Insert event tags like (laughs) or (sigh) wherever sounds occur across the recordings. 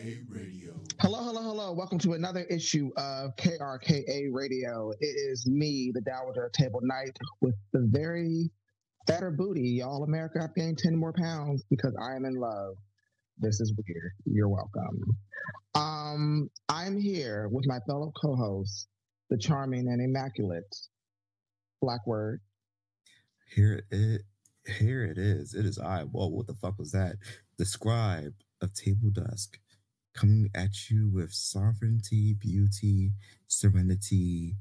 KRKA Radio. Hello, hello, hello. Welcome to another issue of KRKA Radio. It is me, the Dowager Table Knight, with the very fatter booty. Y'all, America, I've gained 10 more pounds because I am in love. This is weird. You're welcome. Um, I'm here with my fellow co-host, the charming and immaculate Black Word. Here it here it is. It is I. Whoa, what the fuck was that? The scribe of Table Dusk coming at you with sovereignty, beauty, serenity,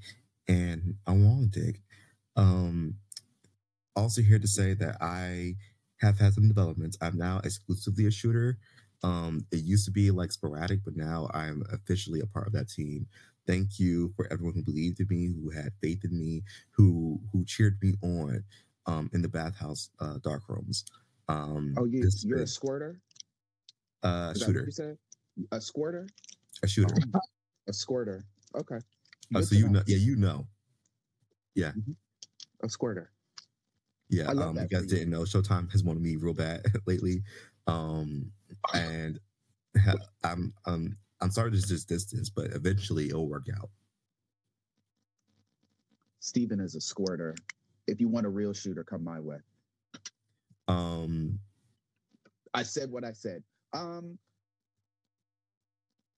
and a long dick. Um also here to say that I have had some developments. I'm now exclusively a shooter. Um, it used to be like sporadic, but now I'm officially a part of that team. Thank you for everyone who believed in me, who had faith in me, who who cheered me on um, in the bathhouse uh, dark rooms. Um, Oh, you, this you're a squirter? uh, Is that what shooter? A squirter? a shooter. A squirter. Okay. Uh, so you know, yeah, you know, Yeah. A squirter. yeah. Um, you guys didn't know Showtime has wanted me real bad (laughs) lately, um, and I'm um I'm sorry there's this distance, but eventually it'll work out. Steven is a squirter. If you want a real shooter, come my way. Um, I said what I said. Um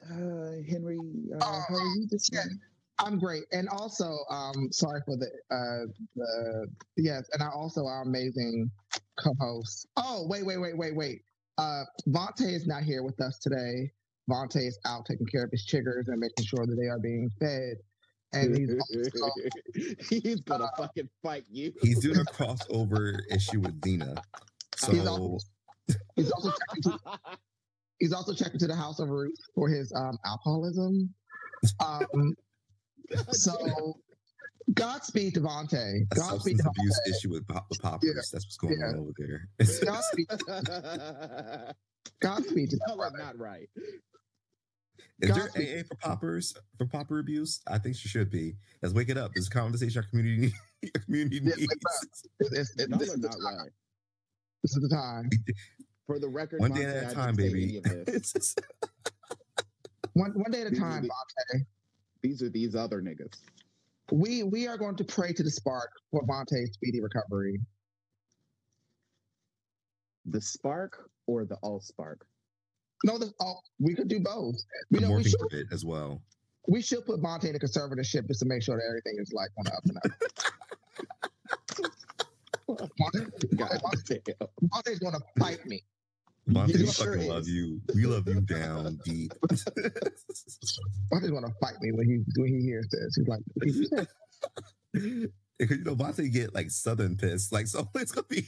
uh Henry, uh, Oh, how are you this yeah. morning? I'm great, and also, um, sorry for the uh, the yes, and I also our amazing co-host. Oh, wait, wait, wait, wait, wait. Uh, Vontae is not here with us today. Vontae is out taking care of his chiggers and making sure that they are being fed, and he's (laughs) also, He's gonna fucking fight you. he's doing a (laughs) crossover issue with Dina, so He's also- he's also checking to, (laughs) he's also checked into the House of Ruth for his um alcoholism. Um, (laughs) so Godspeed to Vontae. a Godspeed substance to abuse issue with, pop, with poppers. That's what's going Yeah. on over there. (laughs) Godspeed, Godspeed to that Y'all are brother. not right. Is there Godspeed. AA for poppers for popper abuse? I think she should be. Let's wake it up. This is a conversation our community (laughs) our community needs. wake It's- it's- Y'all this, are is the not time. right. this is the time. For the record, One day at a time, baby. any of this. (laughs) It's just- One one day at a time, Vontae. These are these other niggas. We we are going to pray to the spark for Vontae's speedy recovery. The spark or the all spark? No, the, oh, we could do both. You the know, we should as well. we should put Vontae in a conservatorship just to make sure that everything is like on the up and up. (laughs) Vontae- God damn. Vontae's going to fight me. Monte, we sure fucking is. love you. We love you down deep. Vontae's going to fight me when he when he hears this. He's like, you (laughs) you know, Monte get like southern pissed. Like, so (laughs) it's gonna be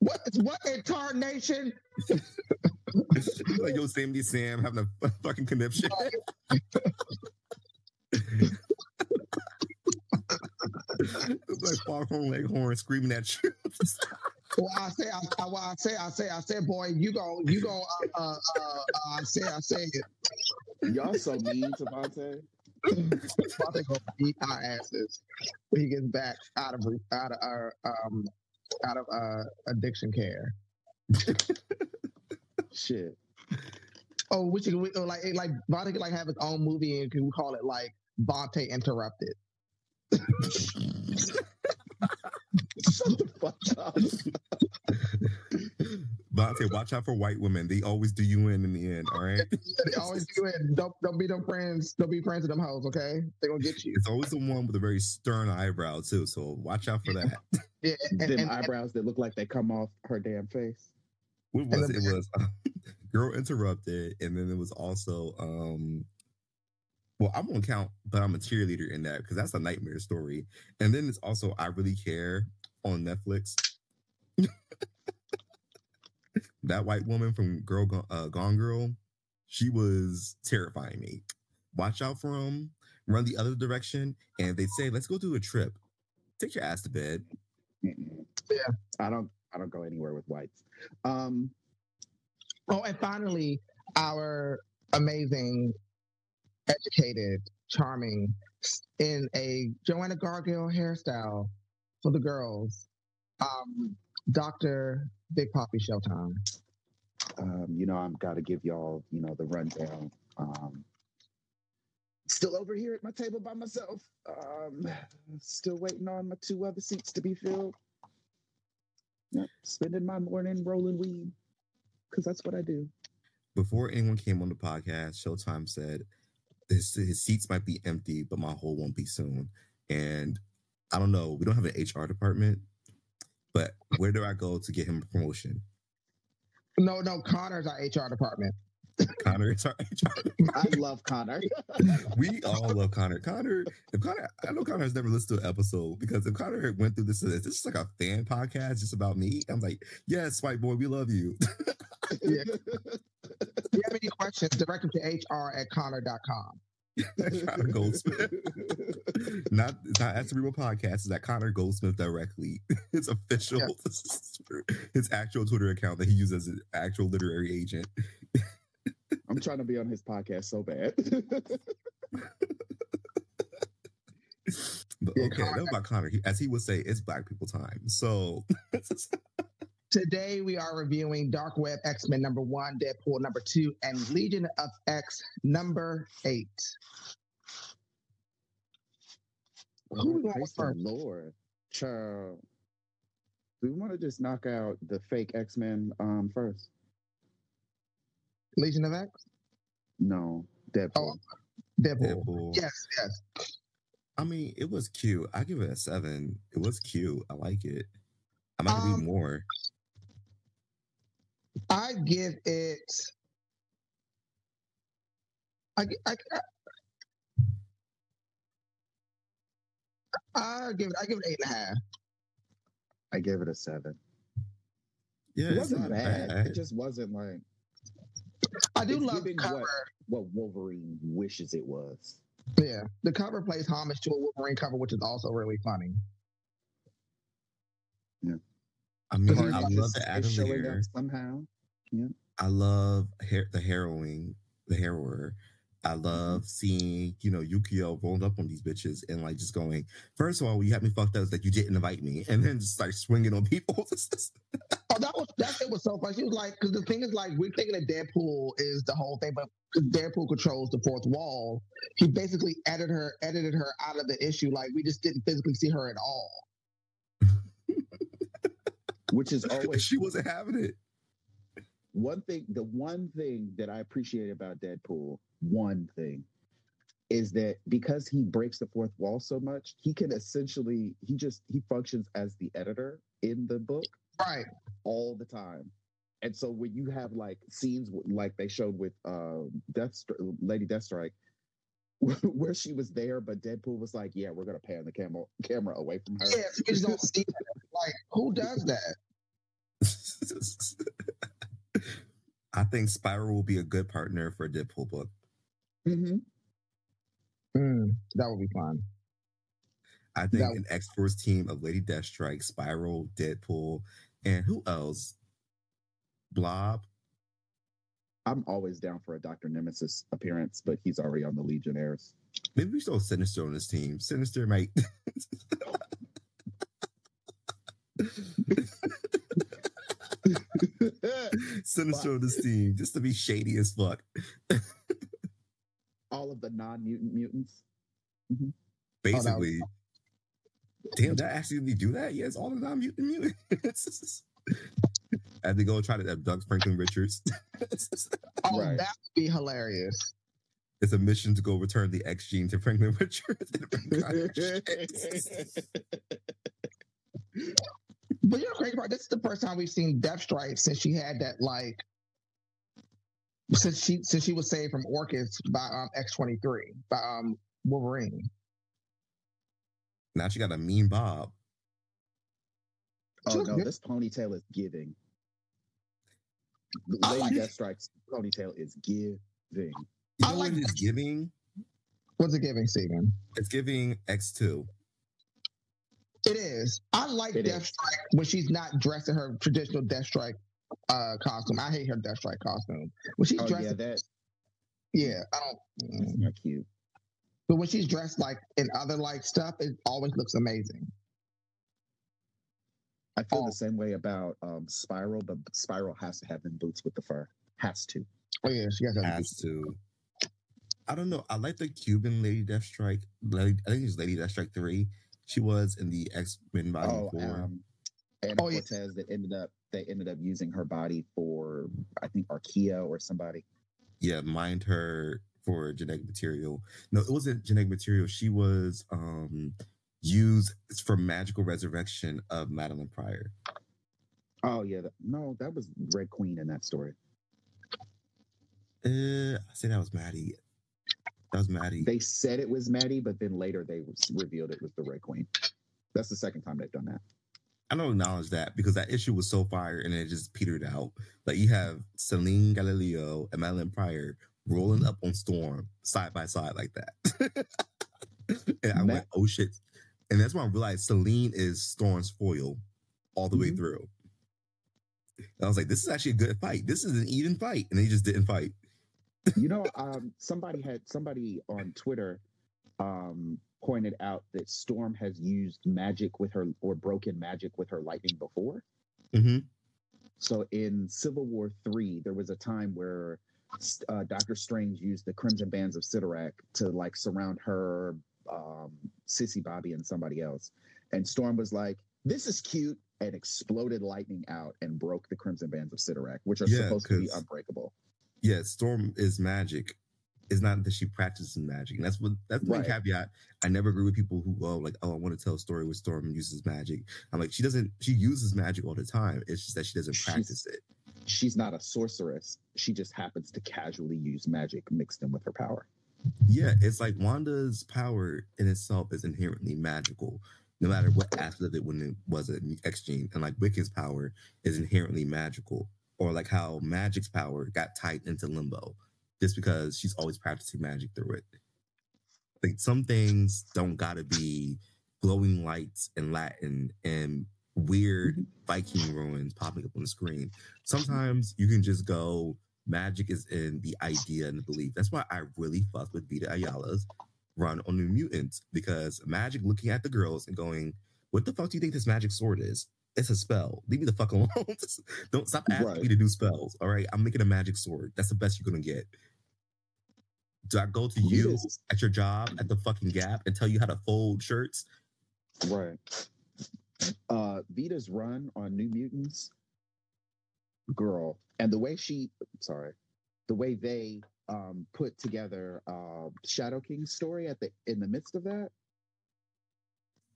what what incarnation? (laughs) like yo, Sammy Sam having a fucking conniption. (laughs) it's like Foghorn Leghorn screaming at you. (laughs) Well, I say, I, I, well, I say, I say, I say, boy, you go, you go. Uh, uh, uh, uh, I say, I say it. Y'all so mean to Vontae. Vontae gonna beat our asses when he gets back out of out of our um out of uh addiction care. Shit. Oh, we should we, like like Vontae could like have his own movie and can we call it like Vontae Interrupted? Shut the fuck up. Monte, watch out for white women. They always do you in in the end. All right. (laughs) They always do it. Don't don't be them friends. Don't be friends with them hoes. Okay, They're gonna get you. It's always the one with a very stern eyebrow too. So watch out for that. Yeah, (laughs) and, Them and, and, eyebrows that look like they come off her damn face. What was it? It was uh, (laughs) Girl Interrupted, and then it was also um. Well, I won't count, but I'm a cheerleader in that because that's a nightmare story. And then it's also I really care on Netflix. (laughs) that white woman from Girl Gone, uh, Gone Girl, she was terrifying me. Watch out for them. Run the other direction, and they say, "Let's go do a trip." Take your ass to bed. Yeah. I don't. I don't go anywhere with whites. Um. oh, and finally, our amazing, educated, charming, in a Joanna Gargill hairstyle for the girls, um, Doctor Big Poppy Showtime. Um, you know, I've got to give y'all, you know, the rundown. Um, still over here at my table by myself. Um, still waiting on my two other seats to be filled. Yep, spending my morning rolling weed because that's what I do. Before anyone came on the podcast, Showtime said his, his seats might be empty, but my hole won't be soon. And I don't know. We don't have an HR department, but where do I go to get him a promotion? No, no, Connor's our HR department. Connor is our HR. (laughs) I love Connor. (laughs) we all love Connor. Connor, if Connor, I know Connor has never listened to an episode because if Connor went through this, this is like a fan podcast just about me. I'm like, yes, white boy, we love you. (laughs) Yeah. Have any questions, direct them to HR at Connor.com. Connor Goldsmith. (laughs) not it's not at Cerebral Podcast, it's at Connor Goldsmith directly. (laughs) His official (laughs) his actual Twitter account that he uses as an actual literary agent. I'm trying to be on his podcast so bad. But Yeah, okay, Connor- enough about Connor. He, as he would say, it's black people time. So Today we are reviewing Dark Web X Men number one, Deadpool number two, and Legion of X number eight. Who we going Praise with the first? Lord, child. Do we want to just knock out the fake X Men um, first? Legion of X? No, Deadpool. Oh. Deadpool. Deadpool. Yes, yes. I mean, it was cute. I give it a seven. It was cute. I like it. I might Um, read more. I give it. I, I, I, I give it. I give it eight and a half. I gave it a seven. Yeah, it wasn't bad. bad. It just wasn't like I do It's love the giving what- cover. what Wolverine wishes it was. Yeah, the cover plays homage to a Wolverine cover, which is also really funny. I mean, I love the Adam here. up. I love hair, the harrowing, the harrower. I Mm-hmm. love seeing, you know, Yukio rolling up on these bitches and like just going, first of all, you had me fucked up is that you didn't invite me. And then just like swinging on people. (laughs) Oh, that was that shit was so funny. She was like, because the thing is, like, we're thinking that Deadpool is the whole thing, but Deadpool controls the fourth wall, he basically edited her, edited her out of the issue. Like, we just didn't physically see her at all. Which is (laughs) always she wasn't having it. one thing. The one thing that I appreciate about Deadpool, one thing, is that because he breaks the fourth wall so much, he can essentially he just he functions as the editor in the book Right. all the time. And so when you have like scenes like they showed with um Death Lady Deathstrike, (laughs) where she was there, but Deadpool was like, "Yeah, we're gonna pan the camera camera away from her." Yeah, just don't see that. Like, who does that? (laughs) I think Spiral will be a good partner for a Deadpool book. Mm-hmm. Mm, that would be fun. I think That- an X Force team of Lady Deathstrike, Spiral, Deadpool, and who else? Blob. I'm always down for a Doctor Nemesis appearance, but he's already on the Legionnaires. Maybe we should throw Sinister on this team. Sinister might. (laughs) (laughs) Sinister on this team just to be shady as fuck. (laughs) All of the non-mutant mutants. Mm-hmm. Basically. Oh, Damn, that actually they do that? Yes, all the non-mutant mutants. (laughs) As they go try to abduct Franklin Richards. Oh, Right. that would be hilarious. it's a mission to go return the X gene to Franklin Richards. But you know, crazy part. This is the first time we've seen Deathstrike since she had that like, since she since she was saved from Orchis by um, X twenty three by um Wolverine. now she got a mean Bob. oh no, good. this ponytail is giving. I Lady like it. Deathstrike's ponytail is giving. You I like what it's giving? What's it giving, Steven? It's giving X2. It is. I like It is. Deathstrike when she's not dressed in her traditional Deathstrike uh costume. I hate her Deathstrike costume. When she's Oh dressed, yeah, in- that, yeah, I don't. that's not cute. But when she's dressed like in other like stuff, it always looks amazing. I feel Oh. the same way about um, Spiral, but Spiral has to have them boots with the fur. Has to. Oh yeah, she got that. Has to. I don't know. I like the Cuban Lady Deathstrike. Lady, I think it's Lady Deathstrike three. She was in the X Men Volume Oh, four. um, Anna Oh, yeah. Cortez that ended up they ended up using her body for I think Archaea or somebody. yeah, mined her for genetic material. No, it wasn't genetic material. She was um used for magical resurrection of Madelyne Pryor. Oh yeah, no, that was Red Queen in that story. Uh, I say that was Maddie. That was Maddie. They said it was Maddie, but then later they revealed it was the Red Queen. That's the second time they've done that. I don't acknowledge that because that issue was so fire and it just petered out. Like you have Selene Gallio and Madelyne Pryor rolling up on Storm side by side like that. (laughs) and I went, oh shit. And that's when I realized Selene is Storm's foil all the way Mhm. through. And I was like, this is actually a good fight. This is an even fight. And they just didn't fight. You know, um, somebody had somebody on Twitter um, pointed out that Storm has used magic with her or broken magic with her lightning before. hmm So in Civil War three, there was a time where uh, Doctor Strange used the Crimson Bands of Cyttorak to like surround her, um, Sissy Bobby, and somebody else. And Storm was like, "This is cute," and exploded lightning out and broke the Crimson Bands of Cyttorak, which are Yeah, supposed to be unbreakable. Yeah, Storm is magic. It's not that she practices magic. And that's what that's the Right. caveat. I never agree with people who go like, oh, I want to tell a story where Storm uses magic. I'm like, she doesn't she uses magic all the time. It's just that she doesn't She's- practice it. She's not a sorceress. She just happens to casually use magic mixed in with her power. Yeah, it's like Wanda's power in itself is inherently magical, no matter what aspect of it when it was an exchange. And like Wiccan's power is inherently magical, or like how Magik's power got tied into limbo, just because she's always practicing magic through it. Like some things don't gotta be glowing lights in Latin and weird mm-hmm. Viking ruins popping up on the screen. Sometimes you can just go magic is in the idea and the belief. That's why I really fuck with Vita Ayala's run on New Mutants because magic looking at the girls and going, "What the fuck do you think this magic sword is? It's a spell. Leave me the fuck alone. (laughs) Don't stop asking Right. me to do spells. All right, I'm making a magic sword. That's the best you're gonna get." Do I go to you Vita's- at your job at the fucking Gap and tell you how to fold shirts? Right. Uh Vita's run on New Mutants, girl, and the way she sorry, the way they um put together uh Shadow King's story at the in the midst of that,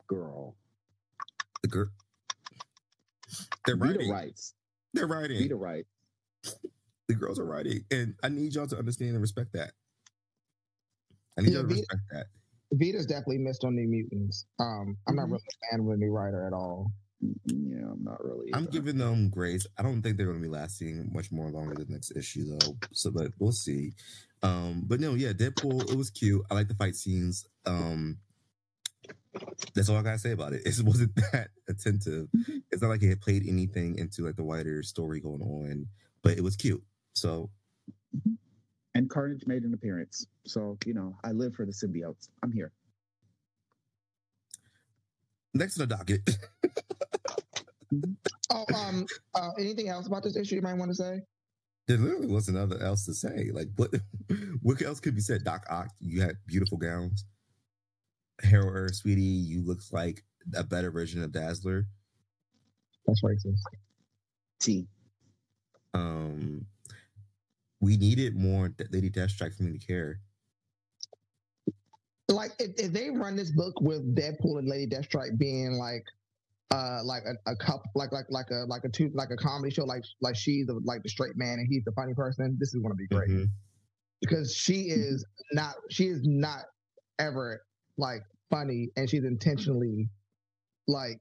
girl. The girl. They're Vita writing. writes. They're writing. Vita writes. the girls are writing, and I need y'all to understand and respect that. I need Yeah, y'all to Vita- respect that. Vita's definitely missed on New Mutants. Um, I'm not Mhm. really a fan of a new writer at all. Yeah, I'm not really. I'm giving them grace. I don't think they're going to be lasting much more longer than the next issue, though. So, but we'll see. Um, but no, yeah, Deadpool. It was cute. I like the fight scenes. Um, that's all I gotta say about it. (laughs) It wasn't that attentive. It's not like it played anything into like the wider story going on, but it was cute. So and Carnage made an appearance. So, you know, I live for the symbiotes. I'm here. next on the docket, Oh, um, uh, anything else about this issue you might want to say? there literally wasn't nothing else to say. Like what? (laughs) What else could be said? Doc Ock, you had beautiful gowns. Harold Earth, sweetie, you look like a better version of Dazzler. That's racist. T. Um, we needed more Lady Deathstrike for me to care. Like, if, if they run this book with Deadpool and Lady Deathstrike being like, uh, like a, a couple, like like like a like a two like a comedy show, like like she's the like the straight man and he's the funny person. This is going to be great Mhm. because she is not she is not ever like funny and she's intentionally like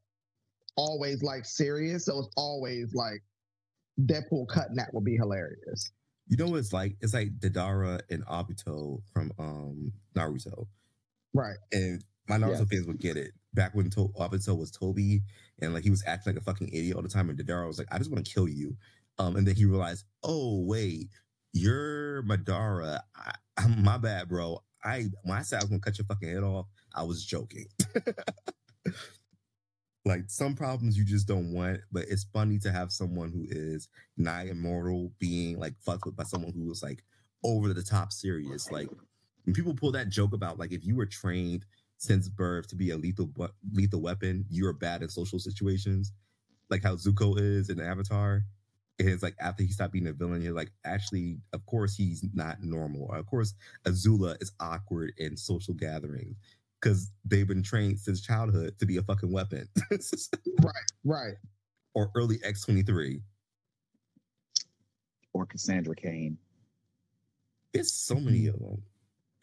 always like serious. So it's always like Deadpool cutting that would be hilarious. You know what it's like? It's like Dodara and Obito from um Naruto. Right. And my Naruto Yes. fans would get it. Back when to- Obito was Toby and like he was acting like a fucking idiot all the time, and Dodara was like, I just want to kill you. Um, and then he realized, oh wait, you're Madara. I, I'm (laughs) my bad, bro. I when I said I was gonna cut your fucking head off, I was joking. (laughs) like some problems you just don't want, but it's funny to have someone who is nigh immortal being like fucked with by someone who was like over the top serious. Like when people pull that joke about like if you were trained since birth to be a lethal lethal weapon, you're bad in social situations, like how Zuko is in Avatar. And it's like after he stopped being a villain, you're like, actually, of course he's not normal. Of course, Azula is awkward in social gatherings because they've been trained since childhood to be a fucking weapon. (laughs) right, right. Or early X23. Or Cassandra Cain. It's so many of them.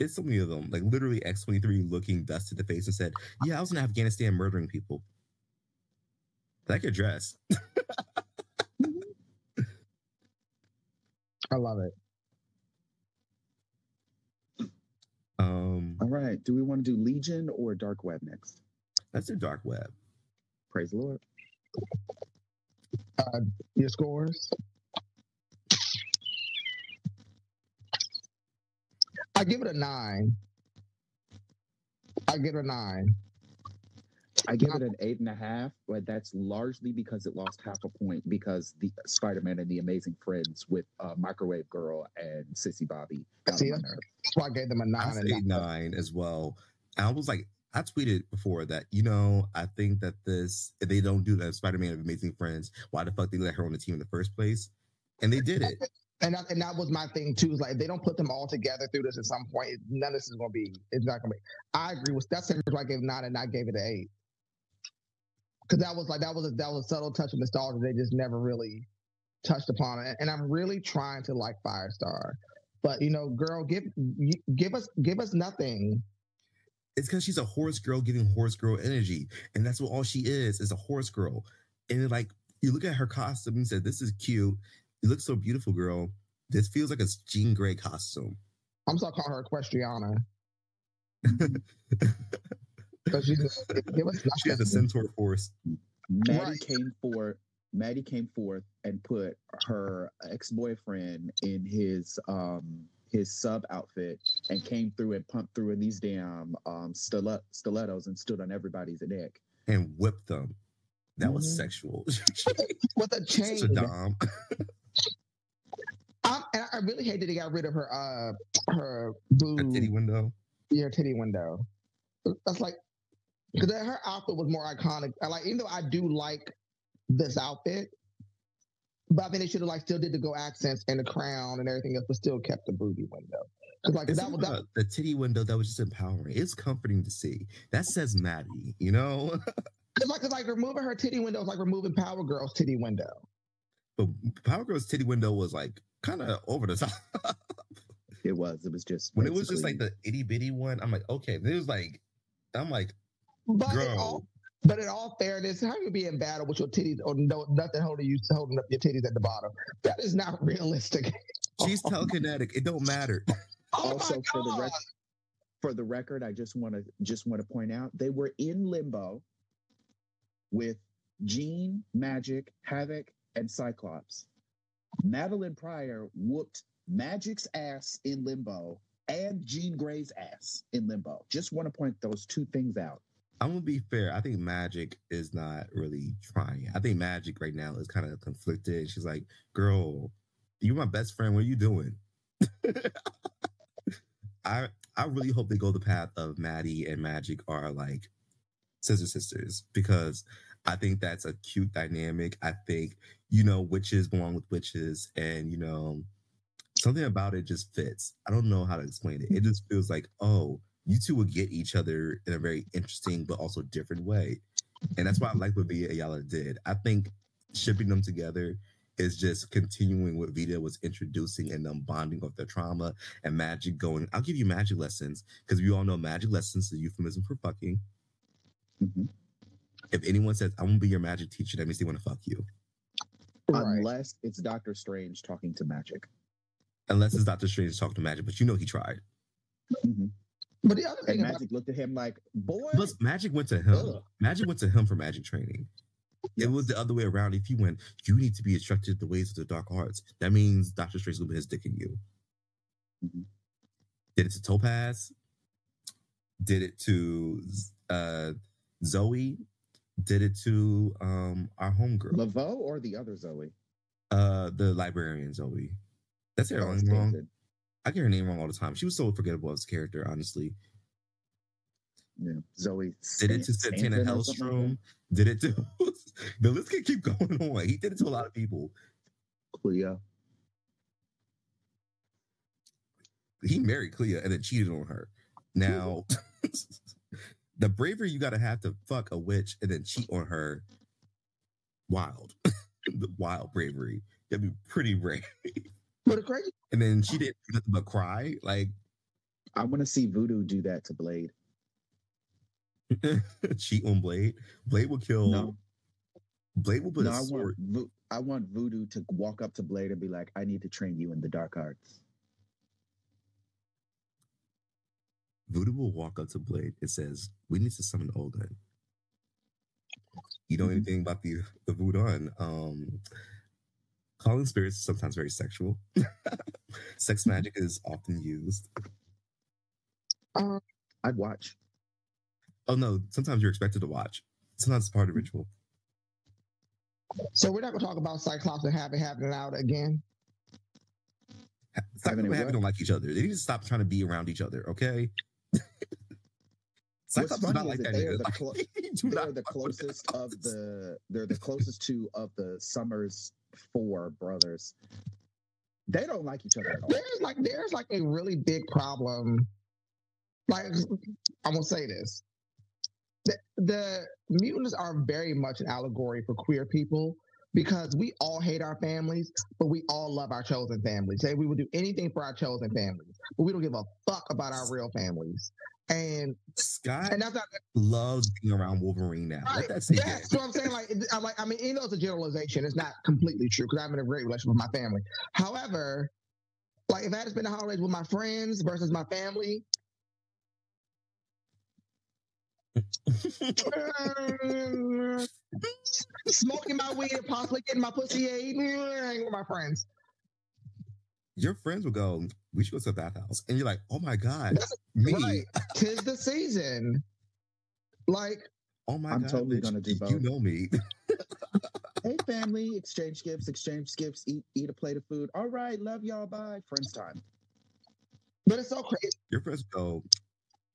It's so many of them. Like literally X23 looking dust to the face and said, Yeah, I was in Afghanistan murdering people. Like your dress. (laughs) I love it. Um, All right. Do we want to do Legion or Dark Web next? Let's do Dark Web. Praise the Lord. Uh, your scores? I give it a nine. I give it a nine. I give it an eight and a half, but that's largely because it lost half a point because the Spider-Man and the Amazing Friends with uh, Microwave Girl and Sissy Bobby. See, that's why I gave them a nine. I and nine as well. I was like, I tweeted before that, you know, I think that this, if they don't do that Spider-Man and Amazing Friends, why the fuck they let her on the team in the first place? And they did it. And that, and that was my thing too. Is like if they don't put them all together through this at some point, none of this is going to be. It's not going to be. I agree with that's the reason why I gave nine and I gave it an eight because that was like that was a that was a subtle touch of nostalgia they just never really touched upon it. And I'm really trying to like Firestar, but you know, girl, give give us give us nothing. It's because she's a horse girl giving horse girl energy, and that's what all she is is a horse girl. And like you look at her costume and said, "This is cute. You look so beautiful, girl. This feels like a Jean Grey costume." I'm still calling her Equestriana. (laughs) Because she's give us she had the centaur force. Maddie right. came forth. Maddie came forth and put her ex-boyfriend in his um his sub outfit and came through and pumped through in these damn um stilet- stilettos and stood on everybody's neck and whipped them. That mm-hmm. was sexual. (laughs) With a chain. Such a dom. (laughs) I, I really hate that they got rid of her uh her boo her titty window. Yeah, titty window. That's like because her outfit was more iconic. I like, even though I do like this outfit, but I think they should have like still did the go accents and the crown and everything else, but still kept the booty window. Because like that was that, the titty window that was just empowering. It's comforting to see. That says Maddie, you know. (laughs) it's like it's like removing her titty window is like removing Power Girl's titty window. But Power Girl's titty window was like kind of over the (laughs) top. it was. It was just when it was just like the itty bitty one. I'm like, okay. It was like, I'm like, but in all, but in all fairness, how you be in battle with your titties or no nothing holding you holding up your titties at the bottom? That is not (laughs) realistic. She's telekinetic. It don't matter. (laughs) Oh also, for the record, for the record, I just want to just want to point out they were in limbo with Jean, Magik, Havok, and Cyclops. Madelyne Pryor whooped Magik's ass in limbo and Jean Grey's ass in limbo. Just want to point those two things out. I'm gonna be fair. I think Magik is not really trying. I think Magik right now is kind of conflicted. She's like, "Girl, you're my best friend. What are you doing?" (laughs) I I really hope they go the path of Maddie and Magik are like scissor sisters because I think that's a cute dynamic. I think you know witches belong with witches, and you know something about it just fits. I don't know how to explain it. It just feels like oh you two would get each other in a very interesting but also different way. And that's why I like what Vita Ayala did. I think shipping them together is just continuing what Vita was introducing and them bonding of their trauma and magic going, I'll give you magic lessons because we all know magic lessons is euphemism for fucking. Mm-hmm. If anyone says, I won't be your magic teacher, that means they want to fuck you. Unless it's Doctor Strange talking to magic. Unless it's Doctor Strange talking to magic, but you know he tried. Mm-hmm. But the other thing, and Magik about, looked at him like, "Boy." But Magik went to him. Ugh. Magik went to him for magic training. Yes. It was the other way around. If he went, you need to be instructed the ways of the dark arts. That means Doctor Strange will put his dick in you. Mm-hmm. Did it to Topaz. Did it to uh, Zoe. did it to um our homegirl, Laveau or the other Zoe? uh, the librarian Zoe. That's her Oh, name wrong. I get her name wrong all the time. She was so forgettable as a character, honestly. Yeah. Zoe. Did it to Satana like Hellstrom. Did it to (laughs) the list can keep going on. He did it to a lot of people. Clea. He married Clea and then cheated on her. Now, (laughs) the bravery you got to have to fuck a witch and then cheat on her, wild, (laughs) the wild bravery. That'd be pretty brave. But the crazy, And then she didn't do nothing but cry. Like I want to see Voodoo do that to Blade. (laughs) cheat on Blade. Blade will kill. No, Blade will put no, a I want. Vo- I want Voodoo to walk up to Blade and be like, "I need to train you in the dark arts." Voodoo will walk up to Blade and says, "We need to summon Odin." You know Mhm. anything about the the Voodoo? Um, calling spirits is sometimes very sexual. (laughs) Sex magic is often used. uh, I'd watch. Oh no, sometimes you're expected to watch. Sometimes it's part of the ritual. so we're not gonna talk about Cyclops and having having it out again. Cyclops and it Happy don't like each other. They need to stop trying to be around each other. Okay. (laughs) Cyclops is funny not is like that that. they are the clo- (laughs) They're the closest of the. They're the closest to of the Summers four brothers. They don't like each other. There's like there's like a really big problem. Like I'm gonna say this. The, the mutants are very much an allegory for queer people because we all hate our families, but we all love our chosen families. Say we would do anything for our chosen families, but we don't give a fuck about our real families. And Scott and that's not loves being around Wolverine now. Right. that Yeah, in. so I'm saying like I'm like I mean, you know, it's a generalization, it's not completely true because I'm in a great relationship with my family. However, like if I had to spend the holidays with my friends versus my family, (laughs) (laughs) smoking my weed and possibly getting my pussy ate (laughs) hanging with my friends. Your friends will go, we should go to the bathhouse. And you're like, oh my God, That's- me. Right. Tis the season. Like, Oh my I'm God. totally bitch, gonna do both. You know me. (laughs) Hey, family, exchange gifts, exchange gifts, eat eat a plate of food. All right, love y'all. Bye. Friends time. but it's so crazy. Your friends go,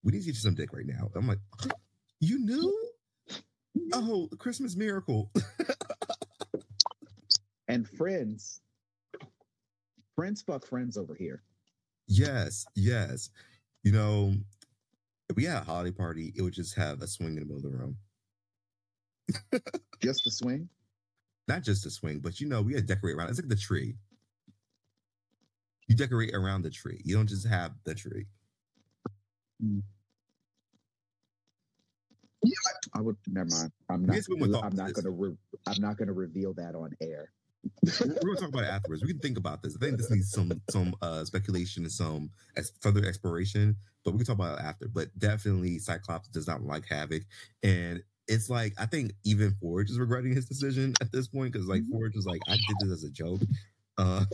we need to get you some dick right now. I'm like, you knew? (laughs) Oh, Christmas miracle. (laughs) And friends, friends fuck friends over here. yes, yes. You know, if we had a holiday party, it would just have a swing in the middle of the room. (laughs) Just a swing. Not just a swing, but you know, we had to decorate around. It's like the tree. You decorate around the tree. You don't just have the tree. Mm. I would never mind. I'm not. guess we went off I'm not gonna. Re, I'm not gonna reveal that on air. We're we're gonna talk about it afterwards. We can think about this. I think this needs some some uh speculation and some as further exploration, but we can talk about it after. But definitely Cyclops does not like Havok. And it's like I think even Forge is regretting his decision at this point because like Forge was like, I did this as a joke. Uh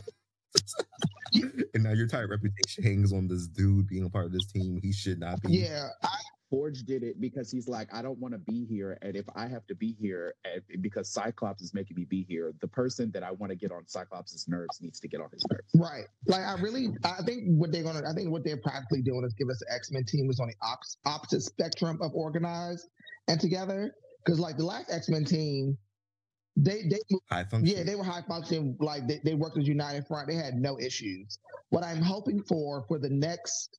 (laughs) and now your entire reputation hangs on this dude being a part of this team. He should not be. Yeah, I, Forge did it because he's like, I don't want to be here, and if I have to be here, because Cyclops is making me be here, the person that I want to get on Cyclops' nerves needs to get on his nerves. Right. Like I really, I think what they're gonna, I think what they're practically doing is give us an X Men team who's on the ops, opposite spectrum of organized and together. Because like the last X Men team, they they High yeah they were high functioning. Like they, they worked as united front. They had no issues. What I'm hoping for for the next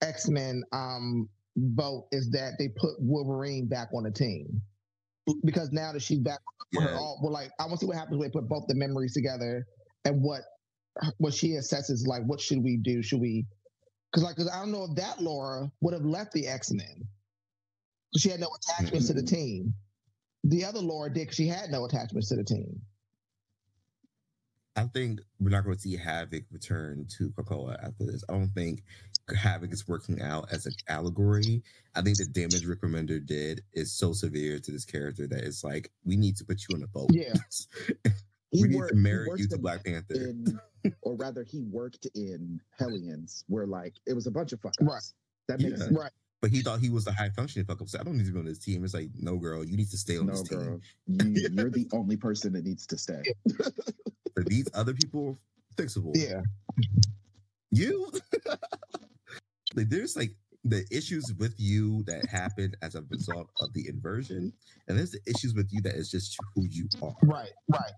X Men um vote is that they put Wolverine back on the team. Because now that she's back, Yeah. all, well, like I want to see what happens when they put both the memories together and what what she assesses like what should we do should we because like 'cause i don't know if that laura would have left the x-men she had no attachments to the team the other laura did she had no attachments to the team I think we're not going to see Havok return to Krakoa after this. I don't think Havok is working out as an allegory. I think the damage Rick Remender did is so severe to this character that it's like we need to put you on a boat. Yeah. (laughs) we need worked- to marry you to Black Panther. in, or rather, he worked in Hellions, where like it was a bunch of fuck Right. That makes Yeah. sense. right But he thought he was the high functioning fuck up. So I don't need to be on this team. It's like, no, girl, you need to stay on No, this team. girl, (laughs) you, you're the only person that needs to stay. But these other people, fixable. Yeah. You, (laughs) like, there's like the issues with you that happen as a result of the inversion, and there's the issues with you that is just who you are. Right. Right.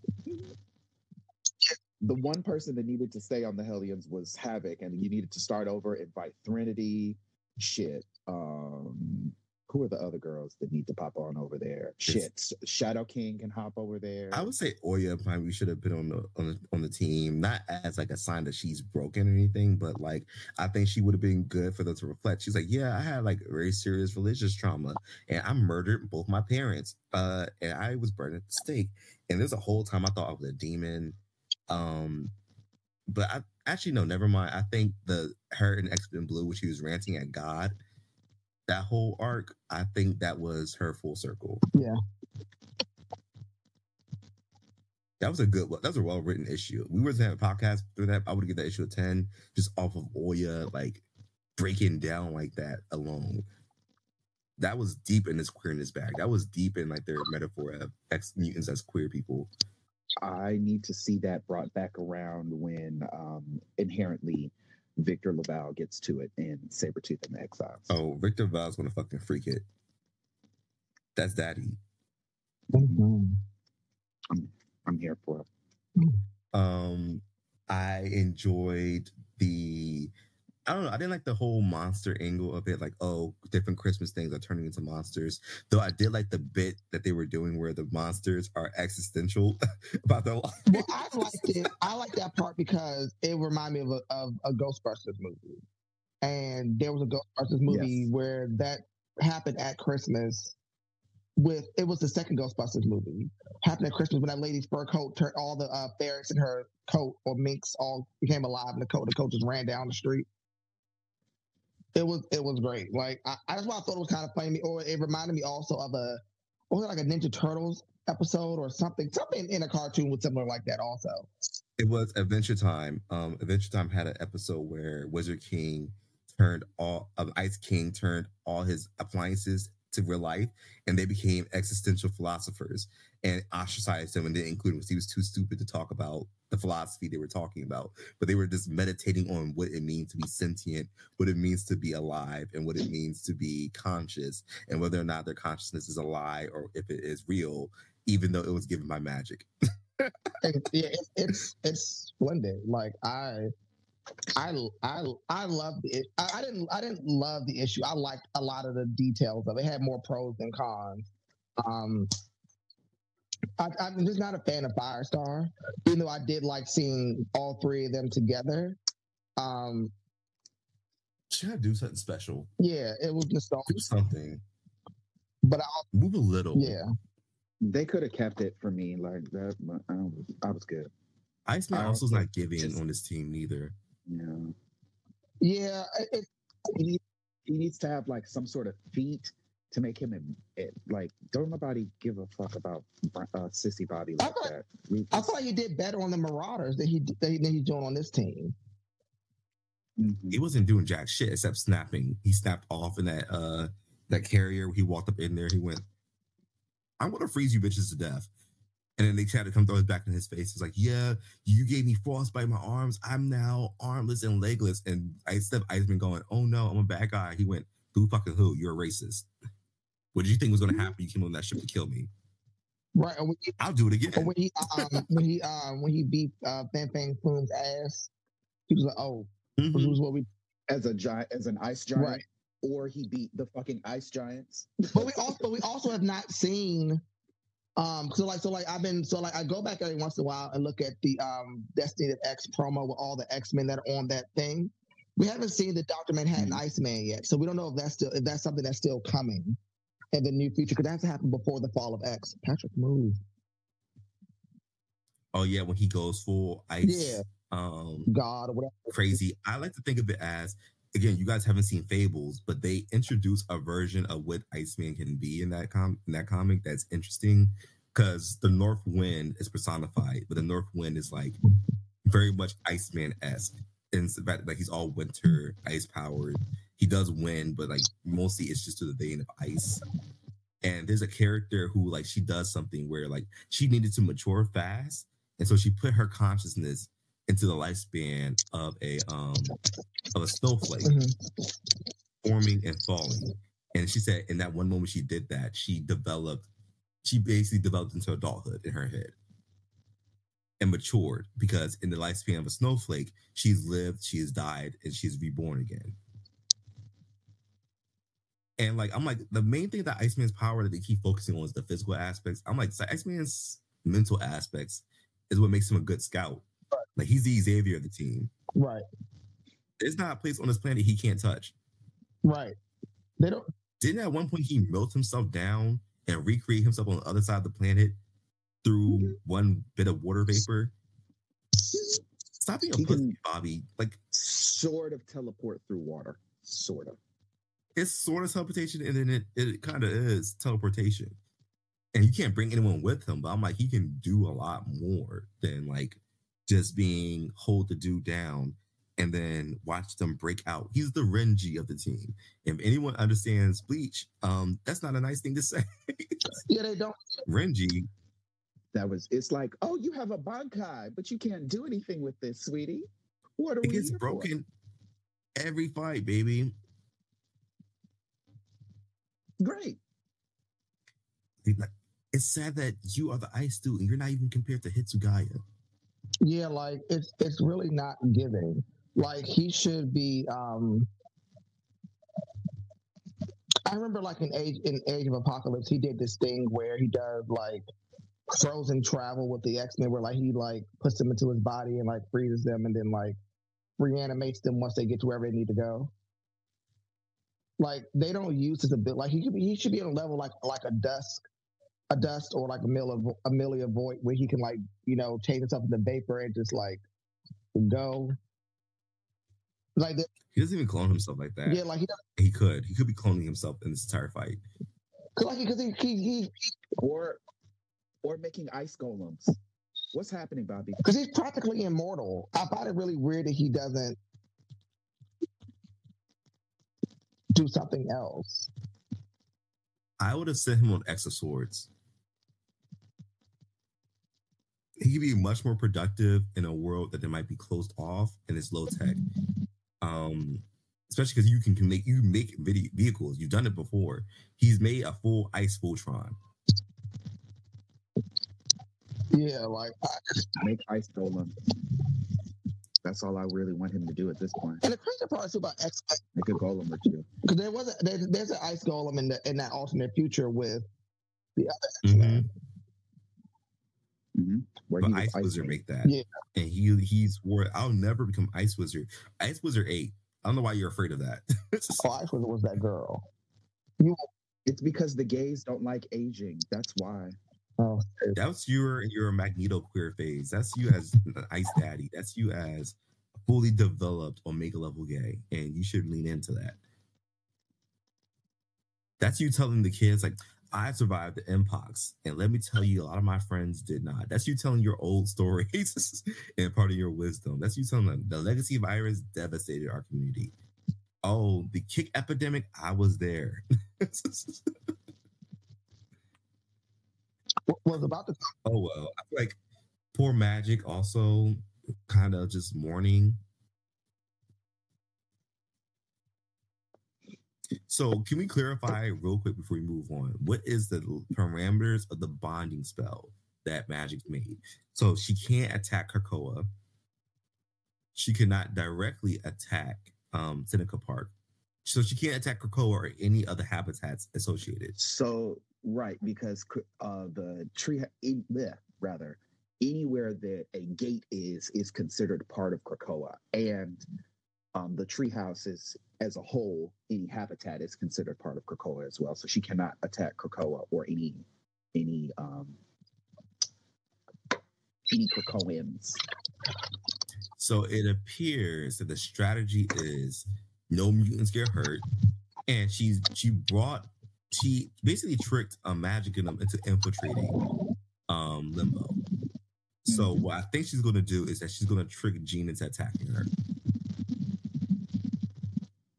the one person that needed to stay on the Hellions was Havok, and you needed to start over, invite Threnody, shit. Um, who are the other girls that need to pop on over there? Shit, Shadow King can hop over there. I would say Oya probably should have been on the on the, on the team, not as like a sign that she's broken or anything, but like I think she would have been good for them to reflect. She's like, yeah, I had like very serious religious trauma, and I murdered both my parents, uh, and I was burned at the stake. And there's a whole time I thought I was a demon, um, but I actually no, never mind. I think the her and X Men Blue, when she was ranting at God, that whole arc, I think that was her full circle. Yeah. That was a good one. That was a well written issue. We were to have a podcast through that. I would give that issue a 10 just off of Oya, like breaking down like that alone. That was deep in this queerness bag. That was deep in like their metaphor of ex mutants as queer people. I need to see that brought back around when um, inherently Victor LaValle gets to it in Sabretooth and the Exiles. Oh, Victor Val's gonna fucking freak it. That's daddy. Mhm. I'm here for it. Um, I enjoyed the. I don't know. I didn't like the whole monster angle of it. Like, oh, different Christmas things are turning into monsters. Though I did like the bit that they were doing where the monsters are existential (laughs) about their life. Well, I liked it. I like that part because it reminded me of a, of a Ghostbusters movie, and there was a Ghostbusters movie Yes. where that happened at Christmas. With it was the second Ghostbusters movie happened at Christmas when that lady's fur coat turned all the uh, ferrets in her coat or minks all became alive in the coat. The coat just ran down the street. It was it was great. Like I, that's why I thought it was kind of funny. Or it reminded me also of a was it like a Ninja Turtles episode or something something in a cartoon was similar like that also. It was Adventure Time. Um, Adventure Time had an episode where Wizard King turned all of Ice King turned all his appliances to real life, and they became existential philosophers and ostracized him and didn't include him because he was too stupid to talk about the philosophy they were talking about. But they were just meditating on what it means to be sentient, what it means to be alive, and what it means to be conscious, and whether or not their consciousness is a lie or if it is real, even though it was given by magic. (laughs) Yeah, it's, it's it's splendid. Like I, I, I, I loved it. I, I didn't I didn't love the issue. I liked a lot of the details of it. It had more pros than cons. Um, I, I'm just not a fan of Firestar, even though I did like seeing all three of them together. Um, Should I do something special? yeah, it was nostalgic, Do something. but I, Move a little. yeah, They could have kept it for me like that, but I was, I was good. Iceman I also is not giving just- on this team neither. Yeah. yeah. It, it, he needs, he needs to have like some sort of feat to make him in it. Like, don't nobody give a fuck about uh, sissy Bobby I like thought- that. We I thought he did better on the Marauders than he than he- than he's doing on this team. Mhm. He wasn't doing jack shit except snapping. He snapped off in that uh that carrier. He walked up in there. He went, "I'm gonna freeze you bitches to death." And then they tried to come throw his back in his face. It's like, "Yeah, you gave me frostbite in my arms. I'm now armless and legless." And I step Iceman going, "Oh no, I'm a bad guy." He went, "Who fucking who? You're a racist." What did you think was gonna happen? You came on that ship to kill me. Right. And when he, I'll do it again. or when he um, when he um, when he beat uh, Fan Fang Foom's ass, he was like, "Oh, Mhm. this was what we." as a giant, as an ice giant, Right. or he beat the fucking ice giants. But we also but we also have not seen. Um, so like so like I've been so like I go back every once in a while and look at the um Destiny of X promo with all the X Men that are on that thing. We haven't seen the Doctor Manhattan Mhm. Iceman yet, so we don't know if that's still if that's something that's still coming in the new future because that has to happen before the fall of X. Patrick, move. Oh yeah, when he goes full ice. Yeah. Um, God or whatever. crazy. I like to think of it as again, you guys haven't seen Fables, but they introduce a version of what Iceman can be in that com in that comic that's interesting because the North Wind is personified, but the North Wind is like very much Iceman esque. The fact that he's all winter, ice powered, he does win, but like mostly it's just to the vein of ice. And there's a character who like she does something where like she needed to mature fast, and so she put her consciousness into the lifespan of a um of a snowflake Mhm. forming and falling. And she said in that one moment she did that, she developed, she basically developed into adulthood in her head and matured because in the lifespan of a snowflake, she's lived, she has died, and she's reborn again. And like I'm like the main thing that Iceman's power that they keep focusing on is the physical aspects. I'm like so Iceman's mental aspects is what makes him a good scout. Like he's the Xavier of the team. Right, There's not a place on this planet he can't touch. right. They don't. didn't at one point he melt himself down and recreate himself on the other side of the planet through Mm-hmm. one bit of water vapor? Stop being a pussy, Bobby. Like Sort of teleport through water. Sort of. It's sort of teleportation, and then it, it kind of is teleportation. And you can't bring anyone with him, but I'm like, he can do a lot more than like just being hold the dude down and then watch them break out. He's the Renji of the team. If anyone understands Bleach, um, that's not a nice thing to say. (laughs) Yeah, they don't. Renji That was. It's like, oh, you have a bankai, but you can't do anything with this, sweetie. What are It we gets here for? broken every fight, baby. Great. It's sad that you are the ice dude and you're not even compared to Hitsugaya. Yeah, like it's it's really not giving. Like he should be. um I remember, like in Age in Age of Apocalypse, he did this thing where he does like frozen travel with the X Men, where like he like puts them into his body and like freezes them, and then like reanimates them once they get to wherever they need to go. Like they don't use his ability. Like he could be, he should be on a level like like a dusk, a dust or like a Amelia Amelia Voght, where he can like you know change himself into vapor and just like go. Like the- He doesn't even clone himself like that. yeah, like he does, He could. He could be cloning himself in this entire fight. cause like because he, he he Or, or making ice golems. What's happening, Bobby? because he's practically immortal. I find it really weird that he doesn't do something else. I would have sent him on X of Swords. He could be much more productive in a world that they might be closed off and it's low tech. Um, especially because you can, can make you make video vehicles. You've done it before. He's made a full ice Voltron. Yeah, like I, Make ice golem. That's all I really want him to do at this point. and the crazy part too about X Make a golem or two. because there was a, there, there's an ice golem in the in that alternate future with the other Mhm. X-Men. hmm Where But he was Ice Wizard Iceman. make that. Yeah. And he he's wore I'll never become Ice Wizard. Ice Wizard 8. I don't know why you're afraid of that. (laughs) Oh, Ice Wizard was that girl. It's because the gays don't like aging. That's why. Oh, That's your your Magneto queer phase. That's you as an Ice Daddy. That's you as fully developed Omega level gay, and you should lean into that. That's you telling the kids like, I survived the Mpox, and let me tell you, a lot of my friends did not. That's you telling your old stories (laughs) and part of your wisdom. That's you telling them the legacy virus devastated our community. Oh, the kick epidemic, I was there. (laughs) w- was about to Oh well, I feel like poor Magik also kind of just mourning. So can we clarify real quick before we move on? What is the parameters of the bonding spell that Magik made? So she can't attack Krakoa. She cannot directly attack um Seneca Park. So she can't attack Krakoa or any other habitats associated. So right, because uh, the tree, bleh, rather, anywhere that a gate is is considered part of Krakoa, and um, the treehouse is as a whole, any habitat is considered part of Krakoa as well. So she cannot attack Krakoa or any any um, any Krakoans. So it appears that the strategy is no mutants get hurt, and she's she brought she basically tricked a Magik in them into infiltrating um limbo. So what I think she's gonna do is that she's gonna trick Jean into attacking her.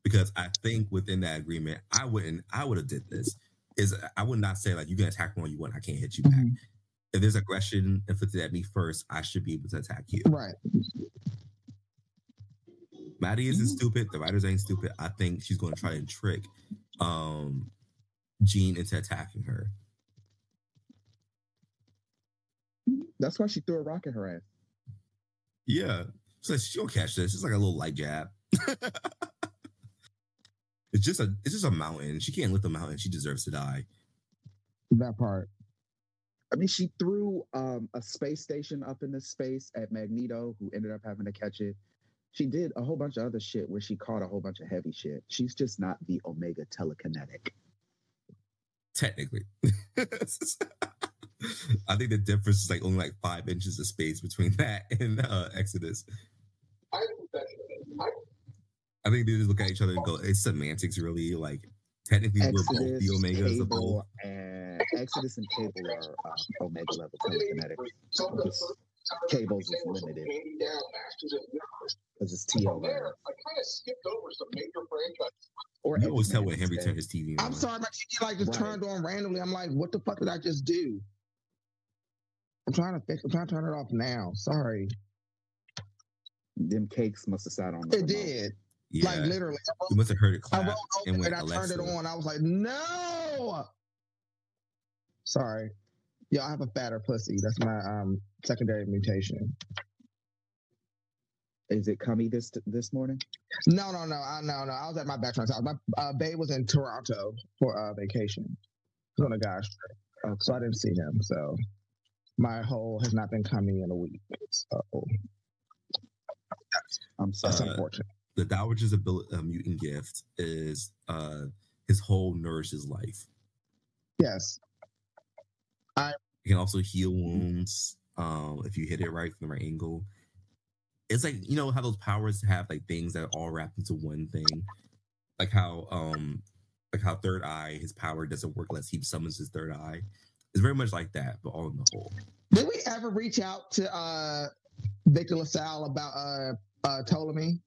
because I think within that agreement, I wouldn't, I would have did this. Is I would not say like you can attack me all you want, I can't hit you back. Mhm. If there's aggression inflicted at me first, I should be able to attack you. Right. Maddie isn't stupid. The writers ain't stupid. I think she's going to try and trick um Jean into attacking her. That's why she threw a rock at her ass. Yeah, so she'll catch this. It's like a little light jab. (laughs) it's just a it's just a mountain. She can't lift a mountain. She deserves to die. That part. I mean, she threw um, a space station up into space at Magneto, who ended up having to catch it. She did a whole bunch of other shit where she caught a whole bunch of heavy shit. She's just not the Omega telekinetic. Technically, (laughs) I think the difference is like only like five inches of space between (laughs) that and uh, Exodus. I think they just look at each other and go, "It's semantics, really." Like technically, we're both the Exodus, Omegas of both. And Exodus and Cable are uh, Omega level telekinetic. Just Cables is limited because it's TL. Or You always tell X-Men when Henry instead. turned his TV on. I'm sorry, my TV like just Right. turned on randomly. I'm like, what the fuck did I just do? I'm trying to fix. I'm trying to turn it off now. Sorry, Them cakes must have sat on. the it remote. did. Yeah, Like literally, I you must have heard it I clap rolled and over and I turned it on. I was like, no. Sorry. Yo, I have a fatter pussy. That's my um secondary mutation. Is it cummy this this morning? No, no, no, I, no, no. I was at my bachelor's house. My uh, babe was in Toronto for uh, vacation. He was on a guy's trip, Okay. so I didn't see him. So my hole has not been coming in a week. So I'm sorry. that's Uh, unfortunate. The Dowager's ability, uh, mutant gift is uh his whole nourishes life. Yes. It can also heal wounds um, if you hit it right from the right angle. It's like you know how those powers have like things that are all wrapped into one thing, like how um like how Third Eye his power doesn't work unless he summons his third eye. It's very much like that, but all in the whole. Did we ever reach out to uh Victor LaValle about uh uh Ptolemy?